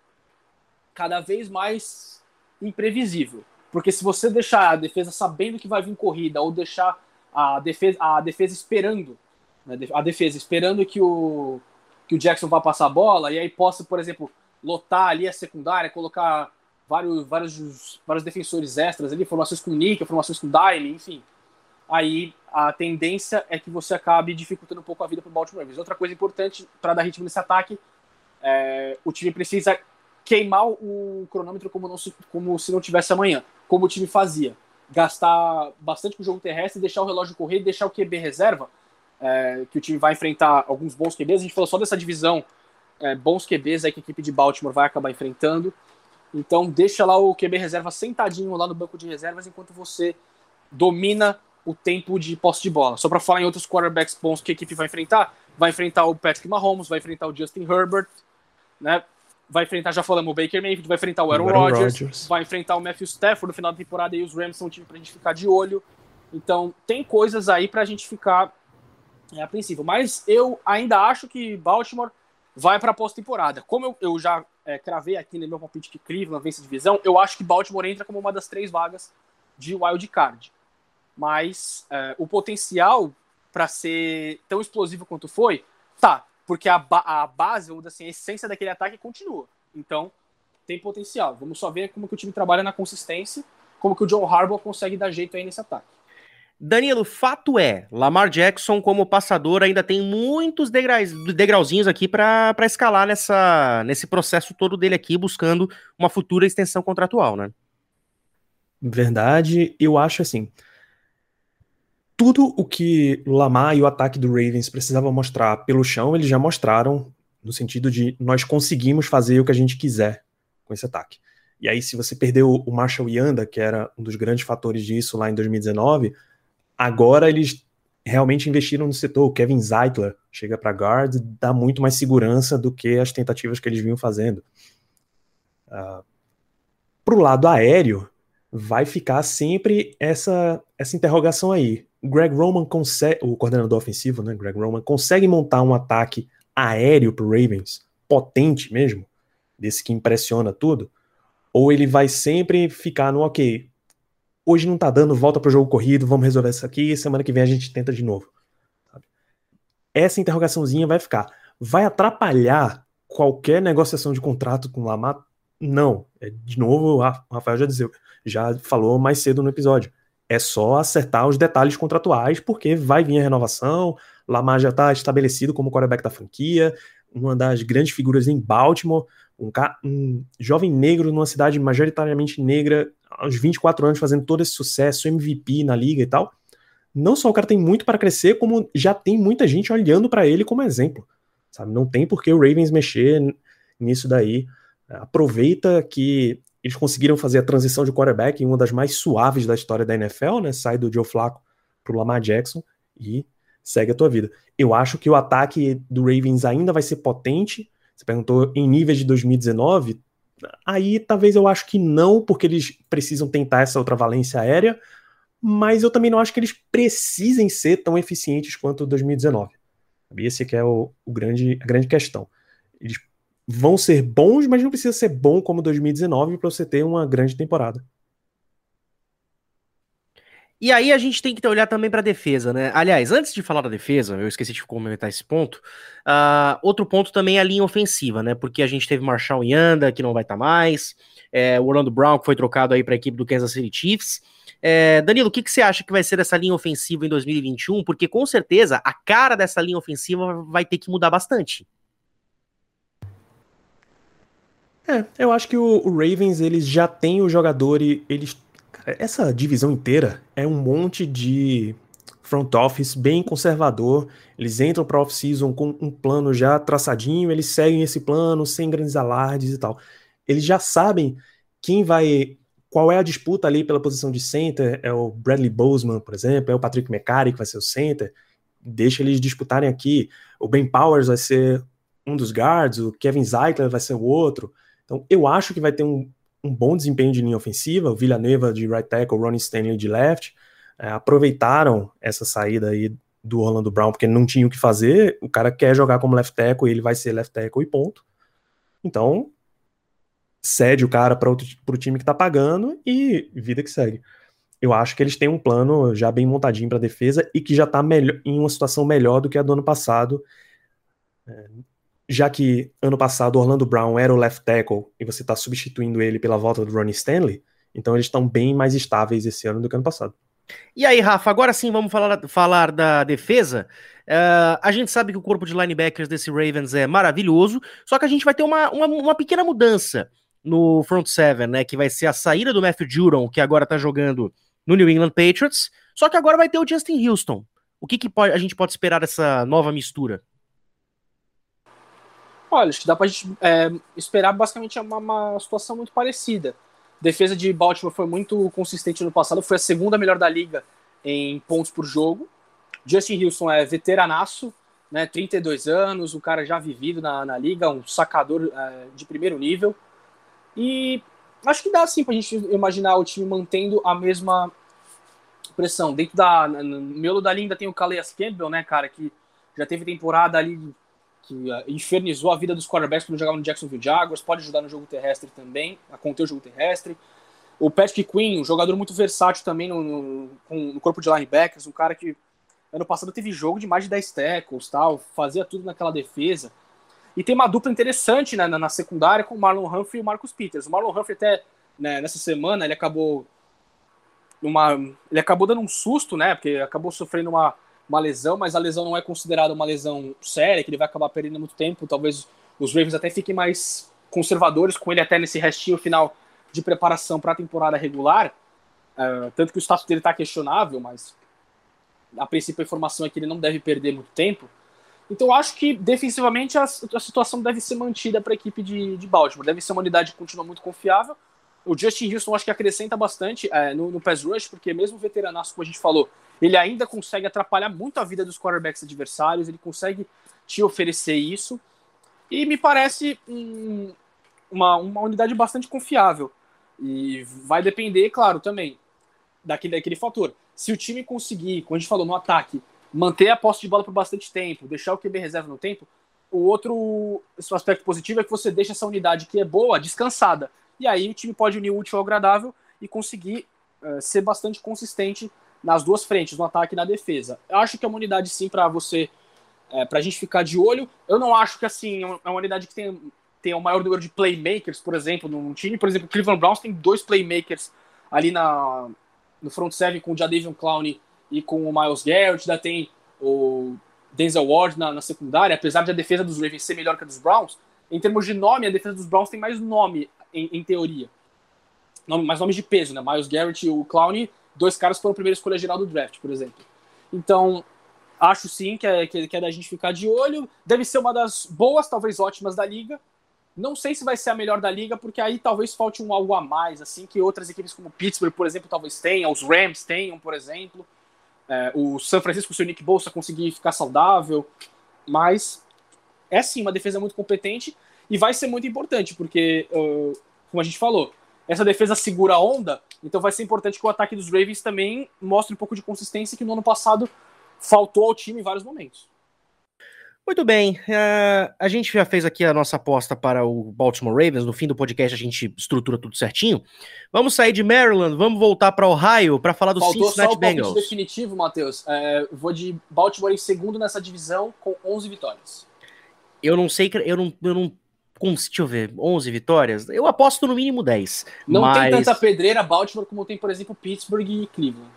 cada vez mais imprevisível. Porque se você deixar a defesa sabendo que vai vir corrida, ou deixar a defesa, a defesa esperando, né, a defesa esperando que o, que o Jackson vá passar a bola, e aí possa, por exemplo, lotar ali a secundária, colocar vários, vários, vários defensores extras ali, formações com Nick, formações com Dime, enfim. Aí a tendência é que você acabe dificultando um pouco a vida para o Baltimore. Outra coisa importante para dar ritmo nesse ataque, é, o time precisa queimar o cronômetro como, não se, como se não tivesse amanhã, como o time fazia. Gastar bastante com o jogo terrestre, deixar o relógio correr, deixar o QB reserva, é, que o time vai enfrentar alguns bons QBs. A gente falou só dessa divisão, é, bons QBs aí que a equipe de Baltimore vai acabar enfrentando. Então deixa lá o QB reserva sentadinho lá no banco de reservas enquanto você domina o tempo de posse de bola. Só para falar em outros quarterbacks bons que a equipe vai enfrentar, vai enfrentar o Patrick Mahomes, vai enfrentar o Justin Herbert, né? Vai enfrentar, já falamos, o Baker Mayfield, vai enfrentar o Aaron, Rodgers, vai enfrentar o Matthew Stafford no final da temporada e os Rams são um time pra gente ficar de olho. Então, tem coisas aí pra gente ficar é, apreensivo. Mas eu ainda acho que Baltimore vai pra pós-temporada. Como eu, eu já é, cravei aqui no meu palpite que Cleveland vence a divisão, eu acho que Baltimore entra como uma das três vagas de wild card. Mas é, o potencial para ser tão explosivo quanto foi, tá. Porque a, ba a base, vamos assim, a essência daquele ataque continua. Então, tem potencial. Vamos só ver como que o time trabalha na consistência, como que o John Harbaugh consegue dar jeito aí nesse ataque. Danilo, fato é, Lamar Jackson como passador ainda tem muitos degraus, degrauzinhos aqui para escalar nessa, nesse processo todo dele aqui, buscando uma futura extensão contratual, né? Verdade, eu acho assim. Tudo o que Lamar e o ataque do Ravens precisavam mostrar pelo chão, eles já mostraram, no sentido de nós conseguimos fazer o que a gente quiser com esse ataque. E aí, se você perdeu o Marshall Yanda, que era um dos grandes fatores disso lá em 2019, Agora eles realmente investiram no setor. O Kevin Zeitler chega para guard, dá muito mais segurança do que as tentativas que eles vinham fazendo. Uh, ah, para o lado aéreo, vai ficar sempre essa, essa interrogação aí. Greg Roman consegue, o coordenador ofensivo, né, Greg Roman, consegue montar um ataque aéreo para Ravens, potente mesmo, desse que impressiona tudo? Ou ele vai sempre ficar no ok, hoje não tá dando, volta pro jogo corrido, vamos resolver isso aqui, semana que vem a gente tenta de novo. Sabe? Essa interrogaçãozinha vai ficar. Vai atrapalhar qualquer negociação de contrato com o Lamar? Não. É, de novo, o Rafael já, dizia, já falou mais cedo no episódio. É só acertar os detalhes contratuais, porque vai vir a renovação, Lamar já está estabelecido como quarterback da franquia, uma das grandes figuras em Baltimore, um, um, jovem negro numa cidade majoritariamente negra, aos 24 anos, fazendo todo esse sucesso, MVP na liga e tal. Não só o cara tem muito para crescer, como já tem muita gente olhando para ele como exemplo. Sabe? Não tem por que o Ravens mexer nisso daí. Aproveita que eles conseguiram fazer a transição de quarterback em uma das mais suaves da história da NFL, né? Sai do Joe Flacco pro Lamar Jackson e segue a tua vida. Eu acho que o ataque do Ravens ainda vai ser potente, você perguntou em níveis de 2019. Aí talvez eu acho que não, porque eles precisam tentar essa outra valência aérea, mas eu também não acho que eles precisem ser tão eficientes quanto 2019. Esse que é o, o, grande, a grande questão. Eles vão ser bons, mas não precisa ser bom como 2019 para você ter uma grande temporada. E aí a gente tem que olhar também para a defesa, né? Aliás, antes de falar da defesa, eu esqueci de comentar esse ponto. Uh, outro ponto também é a linha ofensiva, né? Porque a gente teve Marshall Yanda, que não vai estar tá mais, é, o Orlando Brown, que foi trocado aí para a equipe do Kansas City Chiefs. É, Danilo, o que, que você acha que vai ser dessa linha ofensiva em 2021? Porque com certeza a cara dessa linha ofensiva vai ter que mudar bastante. É, eu acho que o, o Ravens eles já tem o jogador e eles essa divisão inteira é um monte de front office bem conservador. Eles entram para off-season com um plano já traçadinho, eles seguem esse plano sem grandes alardes e tal. Eles já sabem quem vai. Qual é a disputa ali pela posição de center? É o Bradley Bozeman, por exemplo, é o Patrick McCarry que vai ser o center. Deixa eles disputarem aqui. O Ben Powers vai ser um dos guards, o Kevin Zeitler vai ser o outro. Então, eu acho que vai ter um, um bom desempenho de linha ofensiva, o Villaneva de right tackle, Ronnie Stanley de left, é, aproveitaram essa saída aí do Orlando Brown, porque não tinha o que fazer, o cara quer jogar como left tackle, ele vai ser left tackle e ponto. Então, cede o cara para o time que tá pagando e vida que segue. Eu acho que eles têm um plano já bem montadinho para defesa e que já tá melhor, em uma situação melhor do que a do ano passado. É, já que ano passado Orlando Brown era o left tackle e você está substituindo ele pela volta do Ronnie Stanley, então eles estão bem mais estáveis esse ano do que ano passado. E aí, Rafa, agora sim vamos falar, falar da defesa. Uh, a gente sabe que o corpo de linebackers desse Ravens é maravilhoso, só que a gente vai ter uma, uma, uma pequena mudança no front seven, né? Que vai ser a saída do Matthew Judon, que agora tá jogando no New England Patriots, só que agora vai ter o Justin Houston. O que, que pode, a gente pode esperar dessa nova mistura? Olha, acho que dá pra gente é, esperar basicamente uma, uma, situação muito parecida. A defesa de Baltimore foi muito consistente no passado, foi a segunda melhor da liga em pontos por jogo. Justin Wilson é veteranaço, né, 32 anos, um cara já vivido na, na liga, um sacador é, de primeiro nível. E acho que dá sim pra gente imaginar o time mantendo a mesma pressão. Dentro da. No miolo da linha ainda tem o Calais Campbell, né, cara, que já teve temporada ali que uh, infernizou a vida dos quarterbacks quando jogava no Jacksonville Jaguars, pode ajudar no jogo terrestre também, a conter o jogo terrestre. O Patrick Quinn, um jogador muito versátil também no, no, no, corpo de linebackers, um cara que ano passado teve jogo de mais de 10 tackles, tal, fazia tudo naquela defesa. E tem uma dupla interessante né, na, na, secundária com o Marlon Humphrey e o Marcus Peters. O Marlon Humphrey até né, nessa semana ele acabou uma, ele acabou dando um susto, né? Porque acabou sofrendo uma, uma lesão, mas a lesão não é considerada uma lesão séria, que ele vai acabar perdendo muito tempo. Talvez os Ravens até fiquem mais conservadores com ele até nesse restinho final de preparação para a temporada regular. Uh, tanto que o status dele está questionável, mas a princípio a informação é que ele não deve perder muito tempo. Então acho que defensivamente a, a situação deve ser mantida para a equipe de, de Baltimore. Deve ser uma unidade que continua muito confiável. O Justin Houston acho que acrescenta bastante é, no, no pass rush, porque mesmo veteranaço, como a gente falou, ele ainda consegue atrapalhar muito a vida dos quarterbacks adversários, ele consegue te oferecer isso. E me parece um, uma, uma unidade bastante confiável. E vai depender, claro, também daquele, daquele fator. Se o time conseguir, como a gente falou, no ataque, manter a posse de bola por bastante tempo, deixar o QB reserva no tempo, o outro aspecto positivo é que você deixa essa unidade que é boa descansada. E aí o time pode unir o útil ao agradável e conseguir uh, ser bastante consistente nas duas frentes, no ataque e na defesa. Eu acho que é uma unidade sim para você, é, para a gente ficar de olho. Eu não acho que assim é, é uma unidade que tem, tem o maior número de playmakers, por exemplo, num time. Por exemplo, o Cleveland Browns tem dois playmakers ali na, no front seven com o Jadavion Clowney e com o Miles Garrett. Ainda tem o Denzel Ward na, na secundária, apesar de a defesa dos Ravens ser melhor que a dos Browns. Em termos de nome, a defesa dos Browns tem mais nome, em, em teoria. Nome, mais nomes de peso, né? Miles Garrett e o Clowney dois caras foram a primeira escolha geral do draft, por exemplo. Então, acho sim que é, que é da gente ficar de olho. Deve ser uma das boas, talvez ótimas da liga. Não sei se vai ser a melhor da liga, porque aí talvez falte um algo a mais, assim, que outras equipes como Pittsburgh, por exemplo, talvez tenham, os Rams tenham, por exemplo. É, o San Francisco, se o Nick Bolsa conseguir ficar saudável. Mas é sim uma defesa muito competente e vai ser muito importante, porque, como a gente falou, essa defesa segura a onda, então vai ser importante que o ataque dos Ravens também mostre um pouco de consistência que no ano passado faltou ao time em vários momentos. Muito bem, uh, a gente já fez aqui a nossa aposta para o Baltimore Ravens. No fim do podcast a gente estrutura tudo certinho. Vamos sair de Maryland, vamos voltar para Ohio para falar do Faltou Cincinnati só o Bengals. definitivo, Matheus. É, vou de Baltimore em segundo nessa divisão com 11 vitórias. Eu não sei, eu não, eu não com, deixa eu ver, 11 vitórias? Eu aposto no mínimo 10. Não mas... tem tanta pedreira Baltimore como tem, por exemplo, Pittsburgh e Cleveland.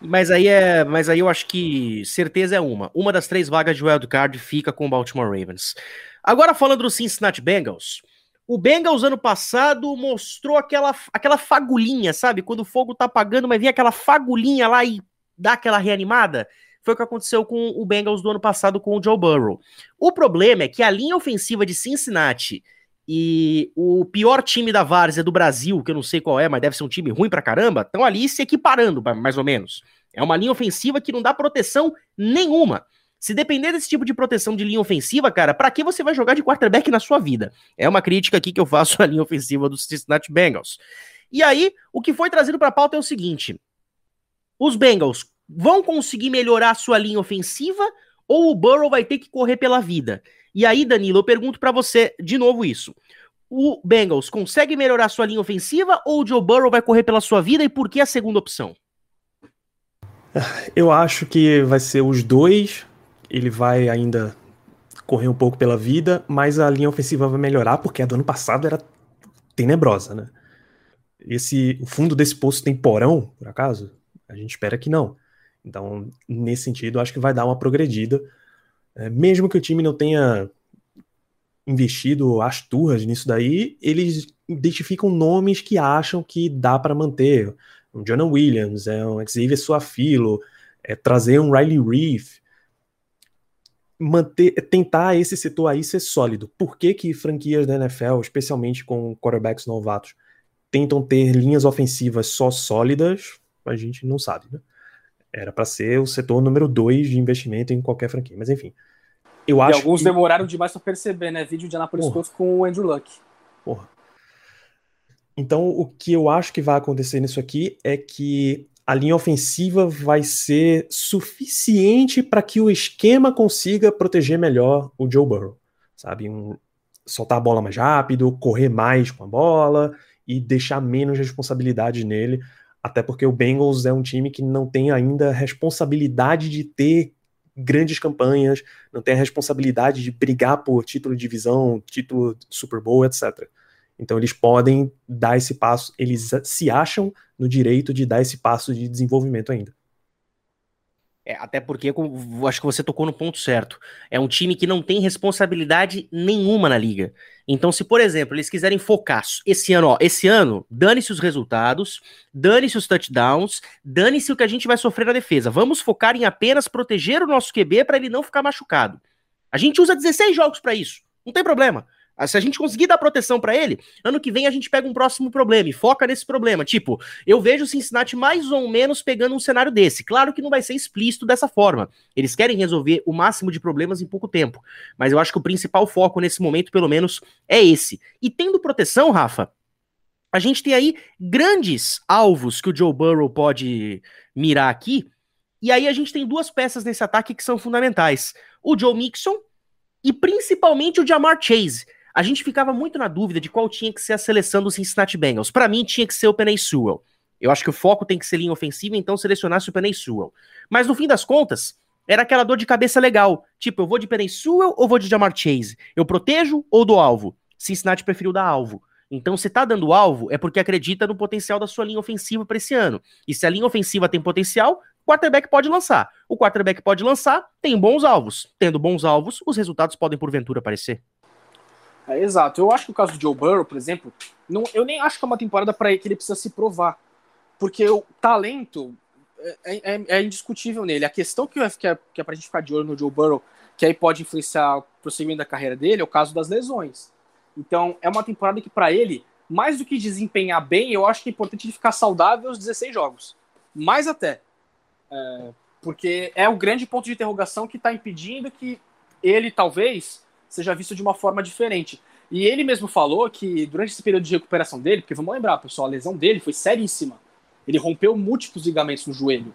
Mas aí é, mas aí eu acho que certeza é uma. Uma das três vagas de wildcard fica com o Baltimore Ravens. Agora falando do Cincinnati Bengals, o Bengals ano passado mostrou aquela, aquela fagulhinha, sabe? Quando o fogo tá apagando, mas vem aquela fagulhinha lá e dá aquela reanimada. Foi o que aconteceu com o Bengals do ano passado com o Joe Burrow. O problema é que a linha ofensiva de Cincinnati e o pior time da Várzea do Brasil, que eu não sei qual é, mas deve ser um time ruim pra caramba, estão ali se equiparando, mais ou menos. É uma linha ofensiva que não dá proteção nenhuma. Se depender desse tipo de proteção de linha ofensiva, cara, para que você vai jogar de quarterback na sua vida? É uma crítica aqui que eu faço à linha ofensiva do Cincinnati Bengals. E aí, o que foi trazido para pauta é o seguinte: os Bengals vão conseguir melhorar a sua linha ofensiva ou o Burrow vai ter que correr pela vida? E aí, Danilo, eu pergunto para você de novo isso. O Bengals consegue melhorar a sua linha ofensiva ou o Joe Burrow vai correr pela sua vida e por que a segunda opção? Eu acho que vai ser os dois. Ele vai ainda correr um pouco pela vida, mas a linha ofensiva vai melhorar porque a do ano passado era tenebrosa, né? Esse, o fundo desse poço tem porão, por acaso? A gente espera que não. Então, nesse sentido, acho que vai dar uma progredida. É, mesmo que o time não tenha investido as turras nisso daí, eles identificam nomes que acham que dá para manter. Um Jonah Williams, é um Xavier Suafilo, é trazer um Riley Reef, manter, tentar esse setor aí ser sólido. Por que, que franquias da NFL, especialmente com quarterbacks novatos, tentam ter linhas ofensivas só sólidas? A gente não sabe, né? Era para ser o setor número dois de investimento em qualquer franquia. Mas enfim. Eu e acho alguns que... demoraram demais para perceber, né? Vídeo de Anápolis Colts com o Andrew Luck. Porra. Então, o que eu acho que vai acontecer nisso aqui é que a linha ofensiva vai ser suficiente para que o esquema consiga proteger melhor o Joe Burrow, sabe? Um, soltar a bola mais rápido, correr mais com a bola e deixar menos responsabilidade nele até porque o Bengals é um time que não tem ainda responsabilidade de ter grandes campanhas, não tem a responsabilidade de brigar por título de divisão, título Super Bowl, etc. Então eles podem dar esse passo, eles se acham no direito de dar esse passo de desenvolvimento ainda. É, até porque acho que você tocou no ponto certo. É um time que não tem responsabilidade nenhuma na liga. Então, se, por exemplo, eles quiserem focar esse ano, ó, esse ano, dane-se os resultados, dane-se os touchdowns, dane-se o que a gente vai sofrer na defesa. Vamos focar em apenas proteger o nosso QB para ele não ficar machucado. A gente usa 16 jogos para isso. Não tem problema. Ah, se a gente conseguir dar proteção para ele, ano que vem a gente pega um próximo problema e foca nesse problema. Tipo, eu vejo o Cincinnati mais ou menos pegando um cenário desse. Claro que não vai ser explícito dessa forma. Eles querem resolver o máximo de problemas em pouco tempo. Mas eu acho que o principal foco nesse momento, pelo menos, é esse. E tendo proteção, Rafa, a gente tem aí grandes alvos que o Joe Burrow pode mirar aqui. E aí a gente tem duas peças nesse ataque que são fundamentais: o Joe Mixon e principalmente o Jamar Chase a gente ficava muito na dúvida de qual tinha que ser a seleção do Cincinnati Bengals. Para mim, tinha que ser o Penny Sewell. Eu acho que o foco tem que ser linha ofensiva, então selecionasse o Penny Sewell. Mas no fim das contas, era aquela dor de cabeça legal. Tipo, eu vou de Penny Sewell ou vou de Jamar Chase? Eu protejo ou dou alvo? Cincinnati preferiu dar alvo. Então, se tá dando alvo, é porque acredita no potencial da sua linha ofensiva para esse ano. E se a linha ofensiva tem potencial, o quarterback pode lançar. O quarterback pode lançar, tem bons alvos. Tendo bons alvos, os resultados podem porventura aparecer. É, exato. Eu acho que o caso do Joe Burrow, por exemplo, não, eu nem acho que é uma temporada para que ele precisa se provar. Porque o talento é, é, é indiscutível nele. A questão que, que, é, que é pra gente ficar de olho no Joe Burrow, que aí pode influenciar o prosseguimento da carreira dele, é o caso das lesões. Então, é uma temporada que, para ele, mais do que desempenhar bem, eu acho que é importante ele ficar saudável os 16 jogos. Mais até. É, porque é o grande ponto de interrogação que está impedindo que ele, talvez, seja visto de uma forma diferente. E ele mesmo falou que durante esse período de recuperação dele, porque vamos lembrar, pessoal, a lesão dele foi seríssima. Ele rompeu múltiplos ligamentos no joelho.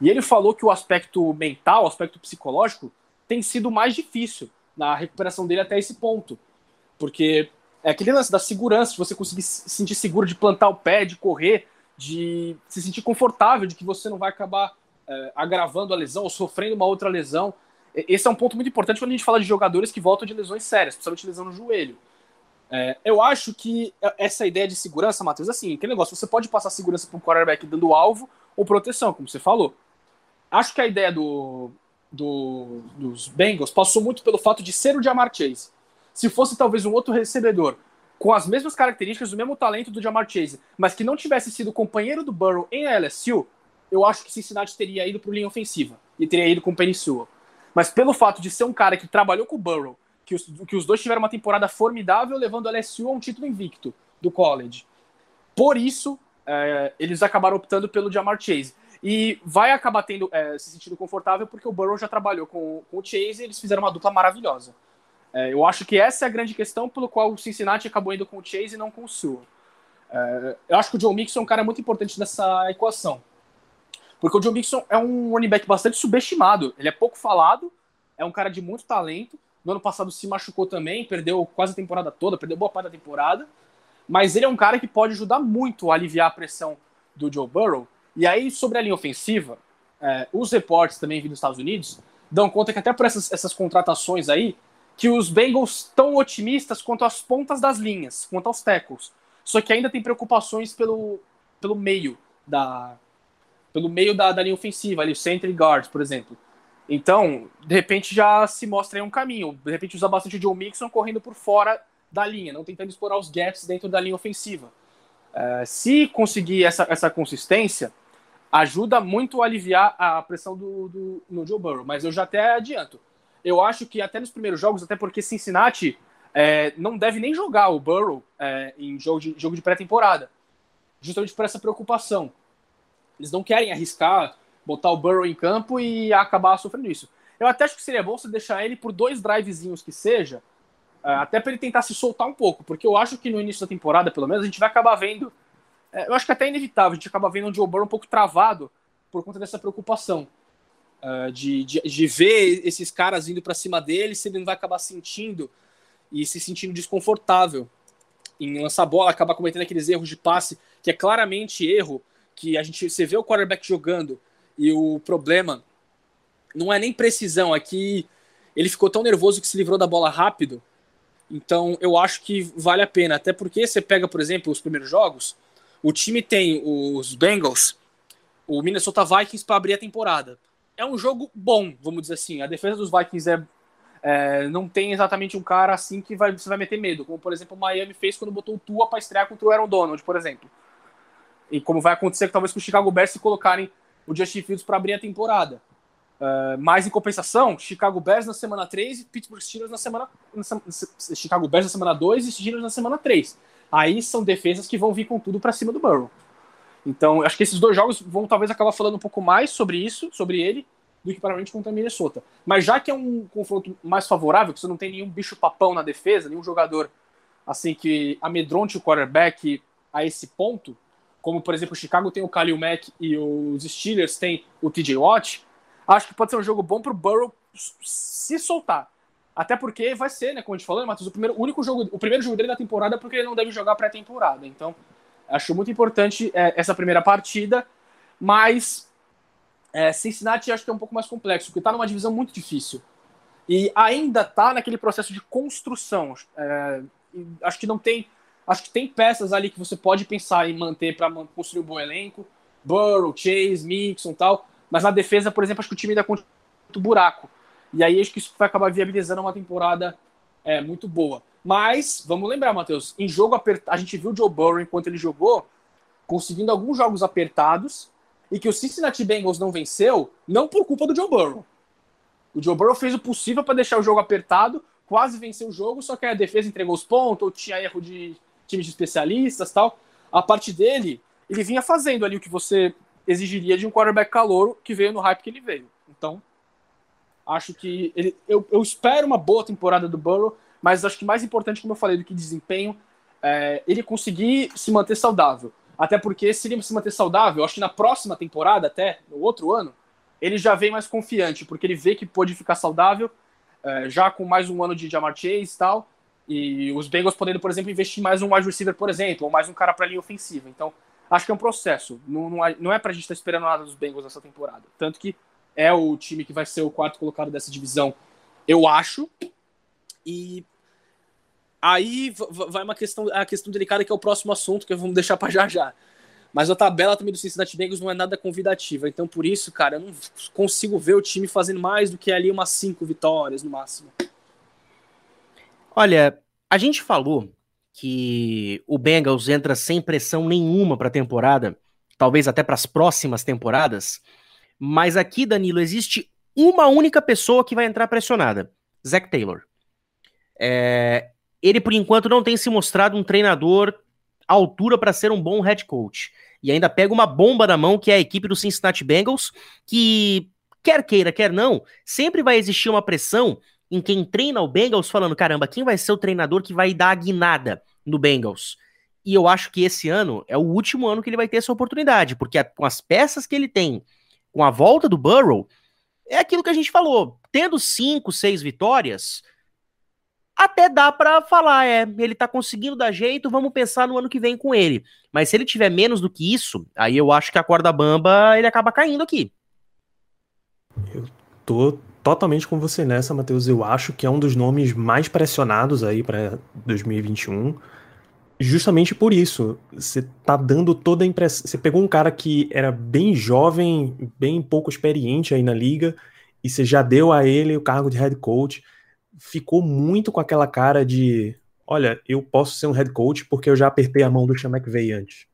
E ele falou que o aspecto mental, o aspecto psicológico, tem sido mais difícil na recuperação dele até esse ponto. Porque é aquele lance da segurança, de você conseguir se sentir seguro de plantar o pé, de correr, de se sentir confortável, de que você não vai acabar é, agravando a lesão ou sofrendo uma outra lesão. Esse é um ponto muito importante quando a gente fala de jogadores que voltam de lesões sérias, principalmente lesão no joelho. É, eu acho que essa ideia de segurança, Matheus, assim, que negócio, você pode passar segurança para um quarterback dando alvo ou proteção, como você falou. Acho que a ideia do, do, dos Bengals passou muito pelo fato de ser o Jamar Chase. Se fosse talvez um outro recebedor com as mesmas características, o mesmo talento do Jamar Chase, mas que não tivesse sido companheiro do Burrow em LSU, eu acho que Cincinnati teria ido para linha ofensiva e teria ido com o Penny Sewell. Mas pelo fato de ser um cara que trabalhou com o Burrow, que os, que os dois tiveram uma temporada formidável, levando o LSU a um título invicto do college. Por isso, é, eles acabaram optando pelo Jamar Chase. E vai acabar tendo é, se sentindo confortável porque o Burrow já trabalhou com, com o Chase e eles fizeram uma dupla maravilhosa. É, eu acho que essa é a grande questão pelo qual o Cincinnati acabou indo com o Chase e não com o Sewell. É, eu acho que o Joe Mixon é um cara muito importante nessa equação. Porque o Joe Mixon é um running back bastante subestimado. Ele é pouco falado, é um cara de muito talento, no ano passado se machucou também, perdeu quase a temporada toda, perdeu boa parte da temporada. Mas ele é um cara que pode ajudar muito a aliviar a pressão do Joe Burrow. E aí, sobre a linha ofensiva, é, os reportes também vindo dos Estados Unidos dão conta que até por essas, essas contratações aí, que os Bengals estão otimistas quanto às pontas das linhas, quanto aos tackles. Só que ainda tem preocupações pelo, pelo meio da pelo meio da, da linha ofensiva, ali o center guard, por exemplo. Então, de repente já se mostra aí um caminho. De repente usa bastante o Joe Mixon correndo por fora da linha, não tentando explorar os gaps dentro da linha ofensiva. Uh, se conseguir essa, essa consistência, ajuda muito a aliviar a pressão do, do, no Joe Burrow. Mas eu já até adianto. Eu acho que até nos primeiros jogos, até porque Cincinnati é, não deve nem jogar o Burrow é, em jogo de, jogo de pré-temporada. Justamente por essa preocupação. Eles não querem arriscar botar o Burrow em campo e acabar sofrendo isso. Eu até acho que seria bom você deixar ele por dois drivezinhos que seja, é, até para ele tentar se soltar um pouco, porque eu acho que no início da temporada, pelo menos, a gente vai acabar vendo. É, eu acho que é até inevitável, a gente acaba vendo o Joe Burrow um pouco travado por conta dessa preocupação. É, de, de, de, ver esses caras indo para cima dele, se ele não vai acabar sentindo e se sentindo desconfortável em lançar bola, acabar cometendo aqueles erros de passe, que é claramente erro, que a gente você vê o quarterback jogando e o problema não é nem precisão, é que ele ficou tão nervoso que se livrou da bola rápido. Então eu acho que vale a pena. Até porque você pega, por exemplo, os primeiros jogos, o time tem os Bengals, o Minnesota Vikings para abrir a temporada. É um jogo bom, vamos dizer assim. A defesa dos Vikings é, é, não tem exatamente um cara assim que vai, você vai meter medo, como por exemplo o Miami fez quando botou o Tua para estrear contra o Aaron Donald, por exemplo. E como vai acontecer talvez com o Chicago Bears se colocarem o Justin Fields para abrir a temporada. Uh, mas em compensação, Chicago Bears na semana 3 e Pittsburgh Steelers na semana. Na, Chicago Bears na semana 2 e Steelers na semana 3. Aí são defesas que vão vir com tudo para cima do Burrow. Então, acho que esses dois jogos vão talvez acabar falando um pouco mais sobre isso, sobre ele, do que provavelmente contra a Minnesota. Mas já que é um confronto mais favorável, que você não tem nenhum bicho papão na defesa, nenhum jogador assim que amedronte o quarterback a esse ponto, como por exemplo o Chicago tem o Khalil Mack e os Steelers têm o TJ Watt, acho que pode ser um jogo bom para o Burrow se soltar. Até porque vai ser, né, como a gente falou, Matheus, o primeiro, único jogo, o primeiro jogo dele da temporada porque ele não deve jogar pré-temporada. Então, Acho muito importante é, essa primeira partida, mas é, Cincinnati acho que é um pouco mais complexo, porque está numa divisão muito difícil. E ainda está naquele processo de construção. É, acho que não tem. Acho que tem peças ali que você pode pensar em manter para construir um bom elenco. Burrow, Chase, Mixon e tal. Mas na defesa, por exemplo, acho que o time ainda continua muito buraco. E aí acho que isso vai acabar viabilizando uma temporada é, muito boa. Mas, vamos lembrar, Matheus, em jogo apertado, a gente viu o Joe Burrow enquanto ele jogou, conseguindo alguns jogos apertados, e que o Cincinnati Bengals não venceu, não por culpa do Joe Burrow. O Joe Burrow fez o possível para deixar o jogo apertado, quase venceu o jogo, só que a defesa entregou os pontos, ou tinha erro de time de especialistas tal. A parte dele, ele vinha fazendo ali o que você exigiria de um quarterback calouro que veio no hype que ele veio. Então, acho que ele, eu, eu espero uma boa temporada do Burrow, mas acho que mais importante, como eu falei, do que desempenho, é ele conseguir se manter saudável. Até porque se ele se manter saudável, acho que na próxima temporada, até no outro ano, ele já vem mais confiante, porque ele vê que pode ficar saudável, é, já com mais um ano de Jamar Chase e tal, e os Bengals podendo, por exemplo, investir mais um wide receiver, por exemplo, ou mais um cara para linha ofensiva. Então, acho que é um processo. Não, não, é, é pra gente estar tá esperando nada dos Bengals nessa temporada. Tanto que é o time que vai ser o quarto colocado dessa divisão, eu acho. E Aí vai uma questão, a questão delicada que é o próximo assunto, que vamos deixar para já já. Mas a tabela também do Cincinnati Bengals não é nada convidativa. Então, por isso, cara, eu não consigo ver o time fazendo mais do que ali umas cinco vitórias no máximo. Olha, a gente falou que o Bengals entra sem pressão nenhuma para a temporada, talvez até para as próximas temporadas. Mas aqui, Danilo, existe uma única pessoa que vai entrar pressionada: Zach Taylor. É, ele, por enquanto, não tem se mostrado um treinador à altura para ser um bom head coach. E ainda pega uma bomba na mão, que é a equipe do Cincinnati Bengals, que, quer queira, quer não, sempre vai existir uma pressão em quem treina o Bengals, falando: caramba, quem vai ser o treinador que vai dar a guinada no Bengals? E eu acho que esse ano é o último ano que ele vai ter essa oportunidade, porque com as peças que ele tem, com a volta do Burrow, é aquilo que a gente falou. Tendo cinco, seis vitórias, até dá para falar, é, ele tá conseguindo dar jeito, vamos pensar no ano que vem com ele. Mas se ele tiver menos do que isso, aí eu acho que a corda bamba ele acaba caindo aqui. Eu tô totalmente com você nessa, Matheus. Eu acho que é um dos nomes mais pressionados aí para 2021. Justamente por isso, você tá dando toda a impressão. Você pegou um cara que era bem jovem, bem pouco experiente aí na liga, e você já deu a ele o cargo de head coach ficou muito com aquela cara de: olha, eu posso ser um head coach porque eu já apertei a mão do Sean McVay antes.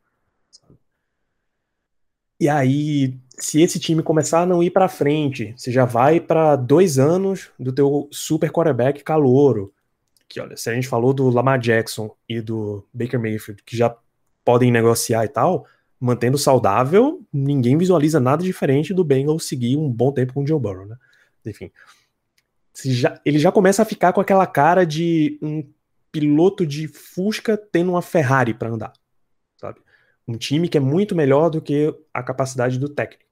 E aí, se esse time começar a não ir para frente, você já vai para dois anos do teu super quarterback calouro. Que olha, se a gente falou do Lamar Jackson e do Baker Mayfield, que já podem negociar e tal, mantendo saudável, ninguém visualiza nada diferente do Bengals seguir um bom tempo com o Joe Burrow, né? Enfim já, ele já começa a ficar com aquela cara de um piloto de Fusca tendo uma Ferrari para andar, sabe? Um time que é muito melhor do que a capacidade do técnico.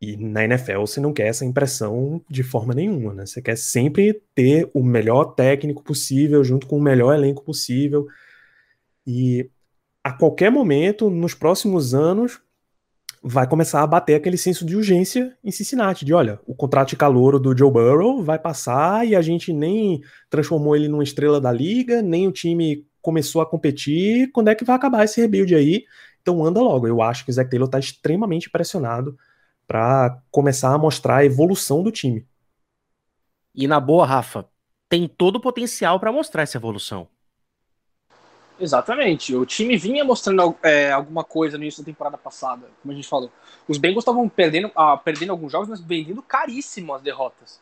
E na NFL você não quer essa impressão de forma nenhuma, né? Você quer sempre ter o melhor técnico possível junto com o melhor elenco possível. E a qualquer momento, nos próximos anos, vai começar a bater aquele senso de urgência em Cincinnati, de olha, o contrato de calouro do Joe Burrow vai passar e a gente nem transformou ele numa estrela da liga, nem o time começou a competir, quando é que vai acabar esse rebuild aí? Então anda logo, eu acho que o Zach Taylor está extremamente pressionado para começar a mostrar a evolução do time. E na boa, Rafa, tem todo o potencial para mostrar essa evolução. Exatamente. O time vinha mostrando é, alguma coisa no início da temporada passada, como a gente falou. Os Bengals estavam perdendo, ah, perdendo alguns jogos, mas vendendo caríssimo as derrotas.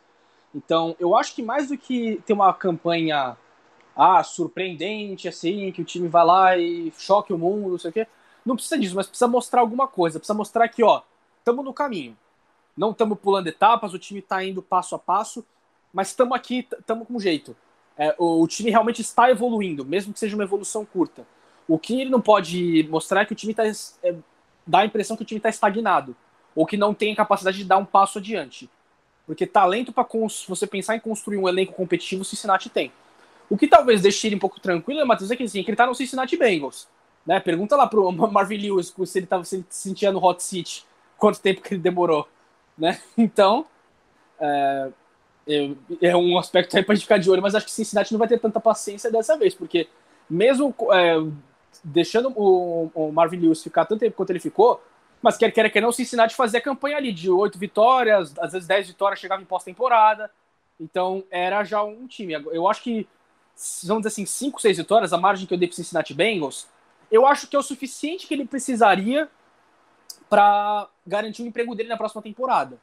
Então, eu acho que mais do que ter uma campanha ah, surpreendente, assim, que o time vai lá e choque o mundo, não sei o quê, não precisa disso, mas precisa mostrar alguma coisa. Precisa mostrar que, ó, estamos no caminho. Não estamos pulando etapas, o time está indo passo a passo, mas estamos aqui, estamos com jeito é, o, o, time realmente está evoluindo, mesmo que seja uma evolução curta. O que ele não pode mostrar é que o time está. É, dá a impressão que o time está estagnado, ou que não tem capacidade de dar um passo adiante. Porque talento para você pensar em construir um elenco competitivo, o Cincinnati tem. O que talvez deixe ele um pouco tranquilo, Matheus, é que, assim, que ele está no Cincinnati Bengals. Né? Pergunta lá pro Marvin Lewis se ele, tava, se ele se sentia no hot seat, quanto tempo que ele demorou. Né? Então, é, é um aspecto aí pra gente ficar de olho, mas acho que Cincinnati não vai ter tanta paciência dessa vez, porque mesmo é, deixando o, o, Marvin Lewis ficar tanto tempo quanto ele ficou, mas quer queira que não, Cincinnati fazia campanha ali de oito vitórias, às vezes dez vitórias, chegava em pós-temporada, então era já um time. Eu acho que, vamos dizer assim, cinco, seis vitórias, a margem que eu dei pro Cincinnati Bengals, eu acho que é o suficiente que ele precisaria para garantir o emprego dele na próxima temporada.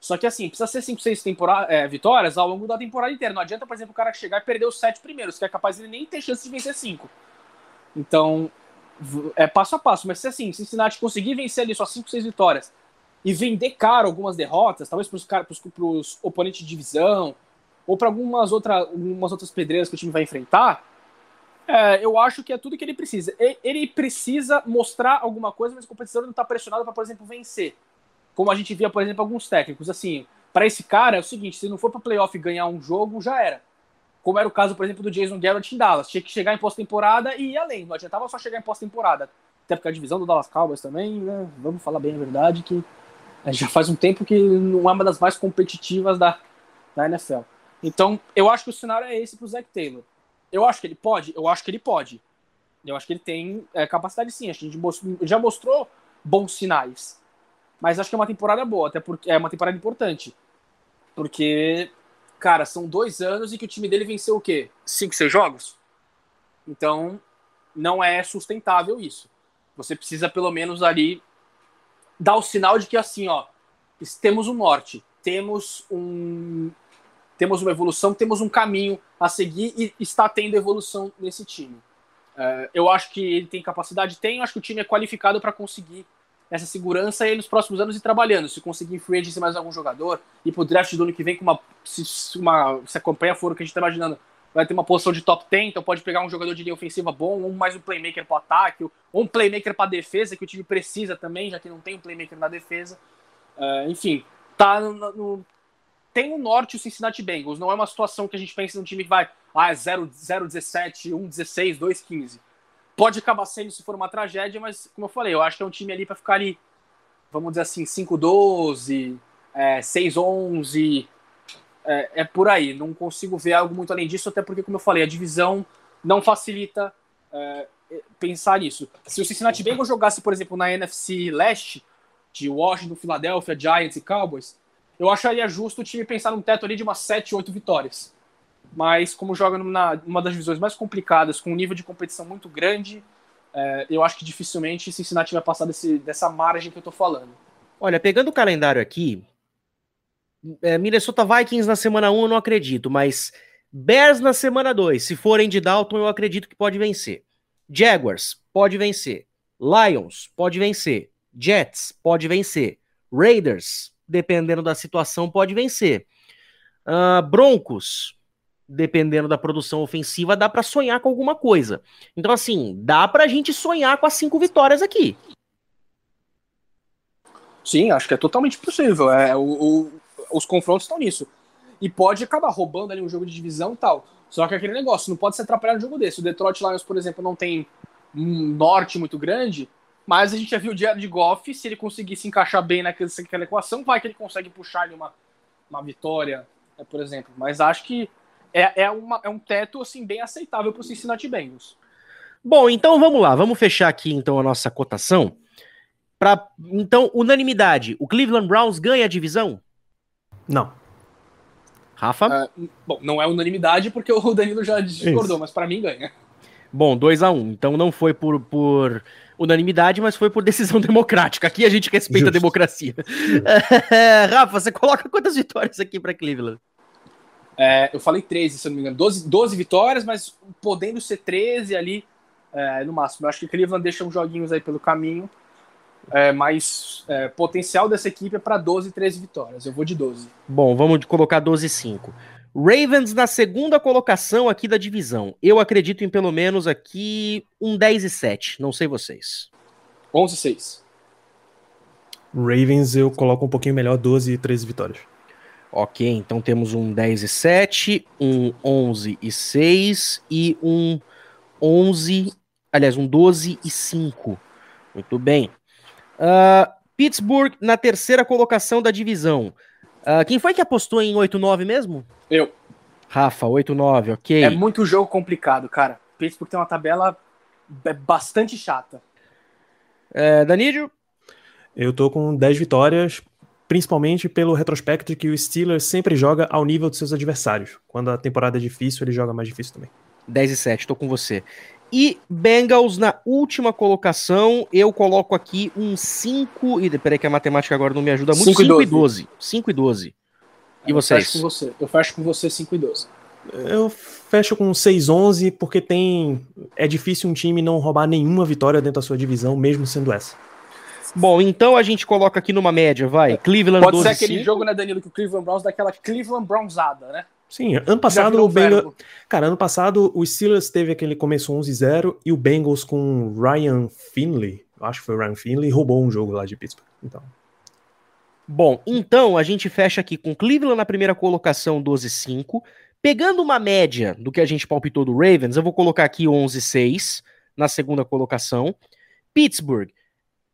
Só que assim, precisa ser 5, 6 é, vitórias ao longo da temporada inteira. Não adianta, por exemplo, o cara chegar e perder os 7 primeiros, que é capaz ele nem ter chance de vencer 5. Então, é passo a passo. Mas se assim, Cincinnati conseguir vencer ali só 5, 6 vitórias e vender caro algumas derrotas, talvez para os oponentes de divisão, ou para algumas, outra, algumas outras pedreiras que o time vai enfrentar, é, eu acho que é tudo que ele precisa. Ele precisa mostrar alguma coisa, mas o competidor não está pressionado para, por exemplo, vencer como a gente via, por exemplo, alguns técnicos. Assim, para esse cara é o seguinte: se não for para playoff ganhar um jogo, já era. Como era o caso, por exemplo, do Jason Garrett em Dallas. Tinha que chegar em pós-temporada e ir além. Não adiantava só chegar em pós-temporada. Até porque a divisão do Dallas Cowboys também, né? Vamos falar bem a verdade, que já faz um tempo que não é uma das mais competitivas da, da NFL. Então, eu acho que o cenário é esse pro Zach Taylor. Eu acho que ele pode? Eu acho que ele pode. Eu acho que ele tem é, capacidade sim. A gente já mostrou bons sinais. Mas acho que é uma temporada boa, até porque é uma temporada importante. Porque, cara, são dois anos e que o time dele venceu o quê? Cinco, seis jogos? Então, não é sustentável isso. Você precisa, pelo menos, ali dar o sinal de que, assim, ó, temos um norte, temos um. Temos uma evolução, temos um caminho a seguir e está tendo evolução nesse time. Uh, eu acho que ele tem capacidade, tem, eu acho que o time é qualificado para conseguir essa segurança e nos próximos anos ir trabalhando. Se conseguir free agency mais algum jogador, e pro draft do ano que vem com uma. Se, uma, se a campanha for o que a gente tá imaginando, vai ter uma posição de top 10, então pode pegar um jogador de linha ofensiva bom, ou mais um playmaker para ataque, ou um playmaker para defesa, que o time precisa também, já que não tem um playmaker na defesa. Uh, enfim, tá no, no, tem o norte o Cincinnati Bengals. Não é uma situação que a gente pensa num time que vai ah, 0, 0 17, 1 16, 2 15 Pode acabar sendo se for uma tragédia, mas como eu falei, eu acho que é um time ali para ficar ali, vamos dizer assim, 5-12, é, 6-11, é, é, por aí. Não consigo ver algo muito além disso, até porque, como eu falei, a divisão não facilita é, pensar nisso. Se o Cincinnati Bengals jogasse, por exemplo, na NFC Leste, de Washington, Philadelphia, Giants e Cowboys, eu acharia justo o time pensar num teto ali de umas 7, 8 vitórias mas como joga numa uma das divisões mais complicadas, com um nível de competição muito grande, é, eu acho que dificilmente Cincinnati vai passar desse, dessa margem que eu tô falando. Olha, pegando o calendário aqui, é, Minnesota Vikings na semana 1 eu não acredito, mas Bears na semana 2, se forem de Dalton, eu acredito que pode vencer. Jaguars, pode vencer. Lions, pode vencer. Jets, pode vencer. Raiders, dependendo da situação, pode vencer. Uh, Broncos, dependendo da produção ofensiva, dá para sonhar com alguma coisa. Então, assim, dá pra gente sonhar com as cinco vitórias aqui. Sim, acho que é totalmente possível. É, o, o, os confrontos estão nisso. E pode acabar roubando ali um jogo de divisão e tal. Só que aquele negócio, não pode se atrapalhar no jogo desse. O Detroit Lions, por exemplo, não tem um norte muito grande, mas a gente já viu o Jared Goff, se ele conseguir se encaixar bem naquela, naquela equação, vai que ele consegue puxar ali uma, uma vitória, né, por exemplo. Mas acho que é, é, uma, é um teto assim bem aceitável para o Cincinnati Bengals. Bom, então vamos lá, vamos fechar aqui então a nossa cotação. Pra, então, unanimidade, o Cleveland Browns ganha a divisão? Não. Rafa? Uh, bom, não é unanimidade porque o Danilo já discordou, Isso. mas para mim ganha. Bom, 2 a 1 um. Então não foi por, por unanimidade, mas foi por decisão democrática. Aqui a gente respeita Justo. a democracia. Rafa, você coloca quantas vitórias aqui para Cleveland? É, eu falei 13, se eu não me engano. 12, 12 vitórias, mas podendo ser 13 ali é, no máximo. Eu acho que Cleveland deixa uns joguinhos aí pelo caminho. É, mas é, potencial dessa equipe é para 12, 13 vitórias. Eu vou de 12. Bom, vamos colocar 12 e 5. Ravens na segunda colocação aqui da divisão. Eu acredito em pelo menos aqui um 10 e 7. Não sei vocês. 11 e 6. Ravens eu coloco um pouquinho melhor, 12 e 13 vitórias. Ok, então temos um 10 e 7, um 11 e 6 e um 11. Aliás, um 12 e 5. Muito bem. Uh, Pittsburgh na terceira colocação da divisão. Uh, quem foi que apostou em 8-9 mesmo? Eu. Rafa, 8-9, ok. É muito jogo complicado, cara. Pittsburgh tem uma tabela bastante chata. É, Danídio? Eu tô com 10 vitórias, principalmente pelo retrospecto de que o Steelers sempre joga ao nível dos seus adversários. Quando a temporada é difícil, ele joga mais difícil também. 10 e 7, tô com você. E Bengals na última colocação, eu coloco aqui um 5. E peraí, que a matemática agora não me ajuda muito. 5 e 12. 5 e 12. E vocês? Eu fecho com você, eu fecho com você 5 e 12. Eu fecho com 6-11 porque tem. É difícil um time não roubar nenhuma vitória dentro da sua divisão, mesmo sendo essa. Bom, então a gente coloca aqui numa média, vai. Cleveland Pode 12, ser aquele 5. jogo, né, Danilo, que o Cleveland Browns dá aquela Cleveland Brownsada, né? Sim, ano passado o Bengals. Cara, ano passado o Steelers teve aquele começo 11-0 e o Bengals com Ryan Finley, acho que foi o Ryan Finley, roubou um jogo lá de Pittsburgh. Então. Bom, então a gente fecha aqui com Cleveland na primeira colocação 12-5. Pegando uma média do que a gente palpitou do Ravens, eu vou colocar aqui 11-6 na segunda colocação. Pittsburgh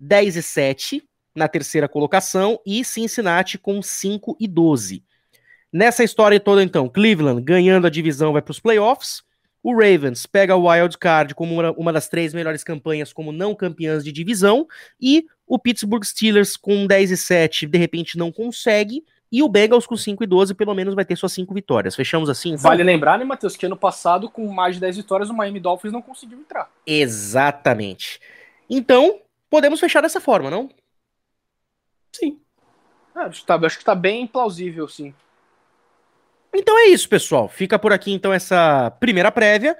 10-7 na terceira colocação e Cincinnati com 5 e 12. Nessa história toda, então, Cleveland ganhando a divisão vai para os playoffs. O Ravens pega o wild card como uma, uma, das três melhores campanhas como não campeãs de divisão. E o Pittsburgh Steelers com 10 e 7 de repente não consegue. E o Bengals com 5 e 12 pelo menos vai ter suas 5 vitórias. Fechamos assim? Então? Vale lembrar, né, Matheus, que ano passado com mais de 10 vitórias o Miami Dolphins não conseguiu entrar. Exatamente. Então, podemos fechar dessa forma, não? Sim. Ah, acho, que tá, acho que tá bem plausível, sim. Então é isso, pessoal. Fica por aqui então essa primeira prévia.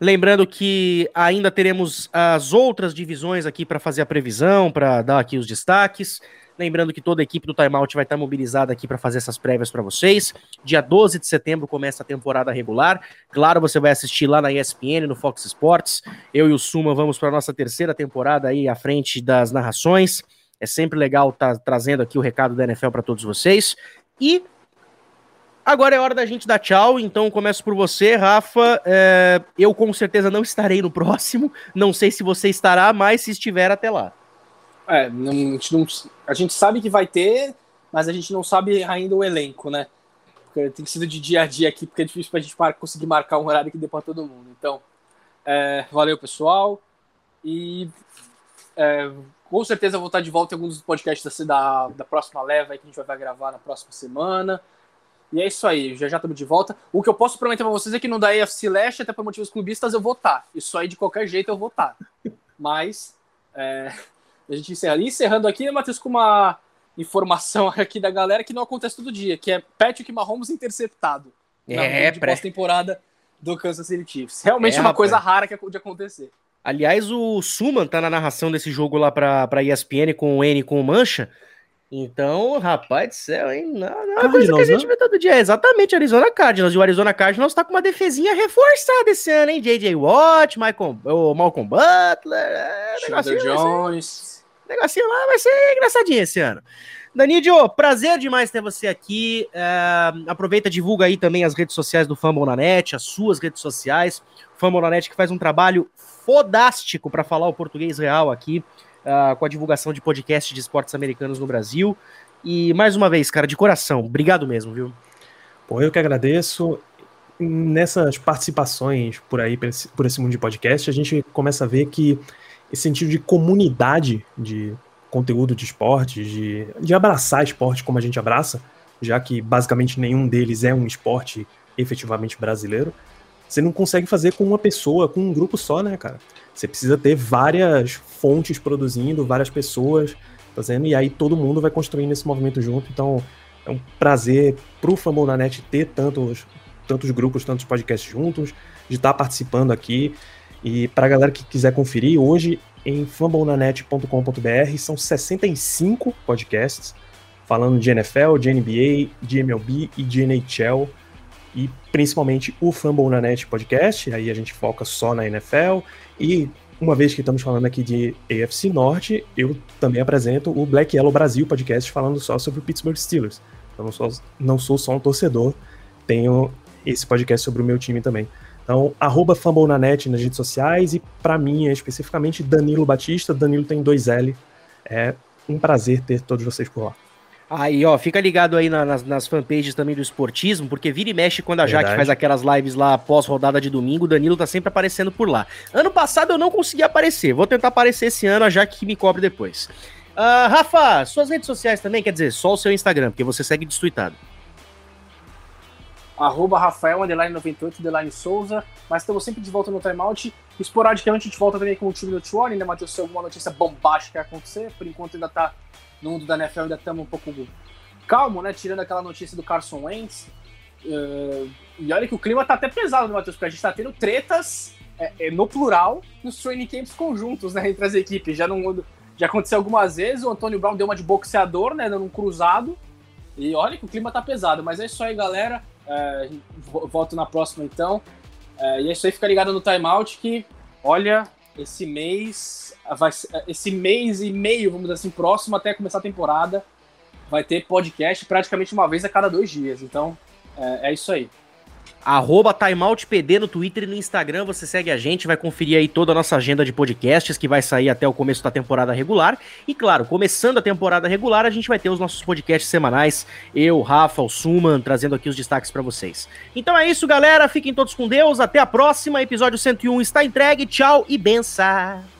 Lembrando que ainda teremos as outras divisões aqui para fazer a previsão, para dar aqui os destaques. Lembrando que toda a equipe do Timeout vai estar mobilizada aqui para fazer essas prévias para vocês. Dia 12 de setembro começa a temporada regular. Claro, você vai assistir lá na ESPN, no Fox Sports. Eu e o Suma vamos para a nossa terceira temporada aí à frente das narrações. É sempre legal estar tá trazendo aqui o recado da NFL para todos vocês. E Agora é hora da gente dar tchau, então começo por você, Rafa. É, eu com certeza não estarei no próximo. Não sei se você estará, mas se estiver, até lá. É, não, a, gente não, a gente sabe que vai ter, mas a gente não sabe ainda o elenco, né? Porque tem sido de dia a dia aqui, porque é difícil pra gente conseguir marcar um horário que dê pra todo mundo. Então, é, valeu, pessoal. E é, com certeza eu vou estar de volta em alguns dos podcasts da, da próxima leva que a gente vai gravar na próxima semana. E é isso aí, já já estamos de volta. O que eu posso prometer para vocês é que no da AFC Leste, até por motivos clubistas, eu vou estar. Tá. Isso aí, de qualquer jeito, eu vou estar. Tá. Mas, é, a gente encerra ali. Encerrando aqui, né, Matheus, com uma informação aqui da galera que não acontece todo dia, que é Patrick Mahomes interceptado. É, na pós-temporada do Kansas City Chiefs. Realmente é, uma coisa rara que de acontecer. Aliás, o Suman tá na narração desse jogo lá pra, pra ESPN com o N com o Mancha. Então, rapaz do céu, hein? Não, não é coisa que a gente vê todo dia. É exatamente, Arizona Cardinals. E o Arizona Cardinals tá com uma defesinha reforçada esse ano, hein? J.J. Watt, Michael, o Malcolm Butler. É, negocinho, Jones. Ser, negocinho lá vai ser engraçadinho esse ano. Danidio, prazer demais ter você aqui. É, aproveita, divulga aí também as redes sociais do Fumble na Net, as suas redes sociais. Fumble na Net que faz um trabalho fodástico para falar o português real aqui uh, com a divulgação de podcast de esportes americanos no Brasil. E mais uma vez, cara, de coração, obrigado mesmo, viu? Bom, eu que agradeço. Nessas participações por aí, por esse, por esse mundo de podcast, a gente começa a ver que esse sentido de comunidade de conteúdo de esporte, de, de abraçar esporte como a gente abraça, já que basicamente nenhum deles é um esporte efetivamente brasileiro, você não consegue fazer com uma pessoa, com um grupo só, né, cara? Você precisa ter várias fontes produzindo, várias pessoas fazendo, e aí todo mundo vai construindo esse movimento junto. Então, é um prazer pro Fumble na Net ter tantos, tantos grupos, tantos podcasts juntos, de estar participando aqui. E para a galera que quiser conferir, hoje em fumblenanet.com.br são 65 podcasts falando de NFL, de NBA, de MLB e de NHL e principalmente o Fumble na Net podcast, aí a gente foca só na NFL, e uma vez que estamos falando aqui de AFC Norte, eu também apresento o Black Yellow Brasil podcast falando só sobre o Pittsburgh Steelers. Eu não sou, não sou só um torcedor, tenho esse podcast sobre o meu time também. Então, arroba Fambonanet nas redes sociais e para mim, é especificamente Danilo Batista. Danilo tem dois L. É um prazer ter todos vocês por lá. Aí, ó, fica ligado aí na, nas, nas fanpages também do esportismo, porque vira e mexe quando a Verdade. Jaque faz aquelas lives lá pós-rodada de domingo, o Danilo tá sempre aparecendo por lá. Ano passado eu não consegui aparecer, vou tentar aparecer esse ano, a Jaque que me cobre depois. Uh, Rafa, suas redes sociais também, quer dizer, só o seu Instagram, porque você segue destruitado. Arroba Rafael, underline 98, underline Souza, mas estamos sempre de volta no timeout. Esporadicamente a gente volta também com o time do Tuone, né, Matheus? Se alguma notícia bombástica acontecer, por enquanto ainda tá no mundo da NFL ainda estamos um pouco calmo, né? Tirando aquela notícia do Carson Wentz. Uh, e olha que o clima tá até pesado, né, Matheus? Porque a gente tá tendo tretas é, é, no plural nos training camps conjuntos, né? Entre as equipes. Já, não, já aconteceu algumas vezes, o Antônio Brown deu uma de boxeador, né? Dando um cruzado. E olha que o clima tá pesado. Mas é isso aí, galera. É, volto na próxima então. É, e é isso aí, fica ligado no timeout que, olha, esse mês vai, esse mês e meio, vamos dizer assim, próximo até começar a temporada, vai ter podcast praticamente uma vez a cada dois dias. Então, é, é isso aí. Arroba TimeoutPD no Twitter e no Instagram, você segue a gente, vai conferir aí toda a nossa agenda de podcasts que vai sair até o começo da temporada regular. E claro, começando a temporada regular, a gente vai ter os nossos podcasts semanais, eu, Rafa, o Suman, trazendo aqui os destaques para vocês. Então é isso, galera, fiquem todos com Deus, até a próxima, episódio 101 está entregue, tchau e benção!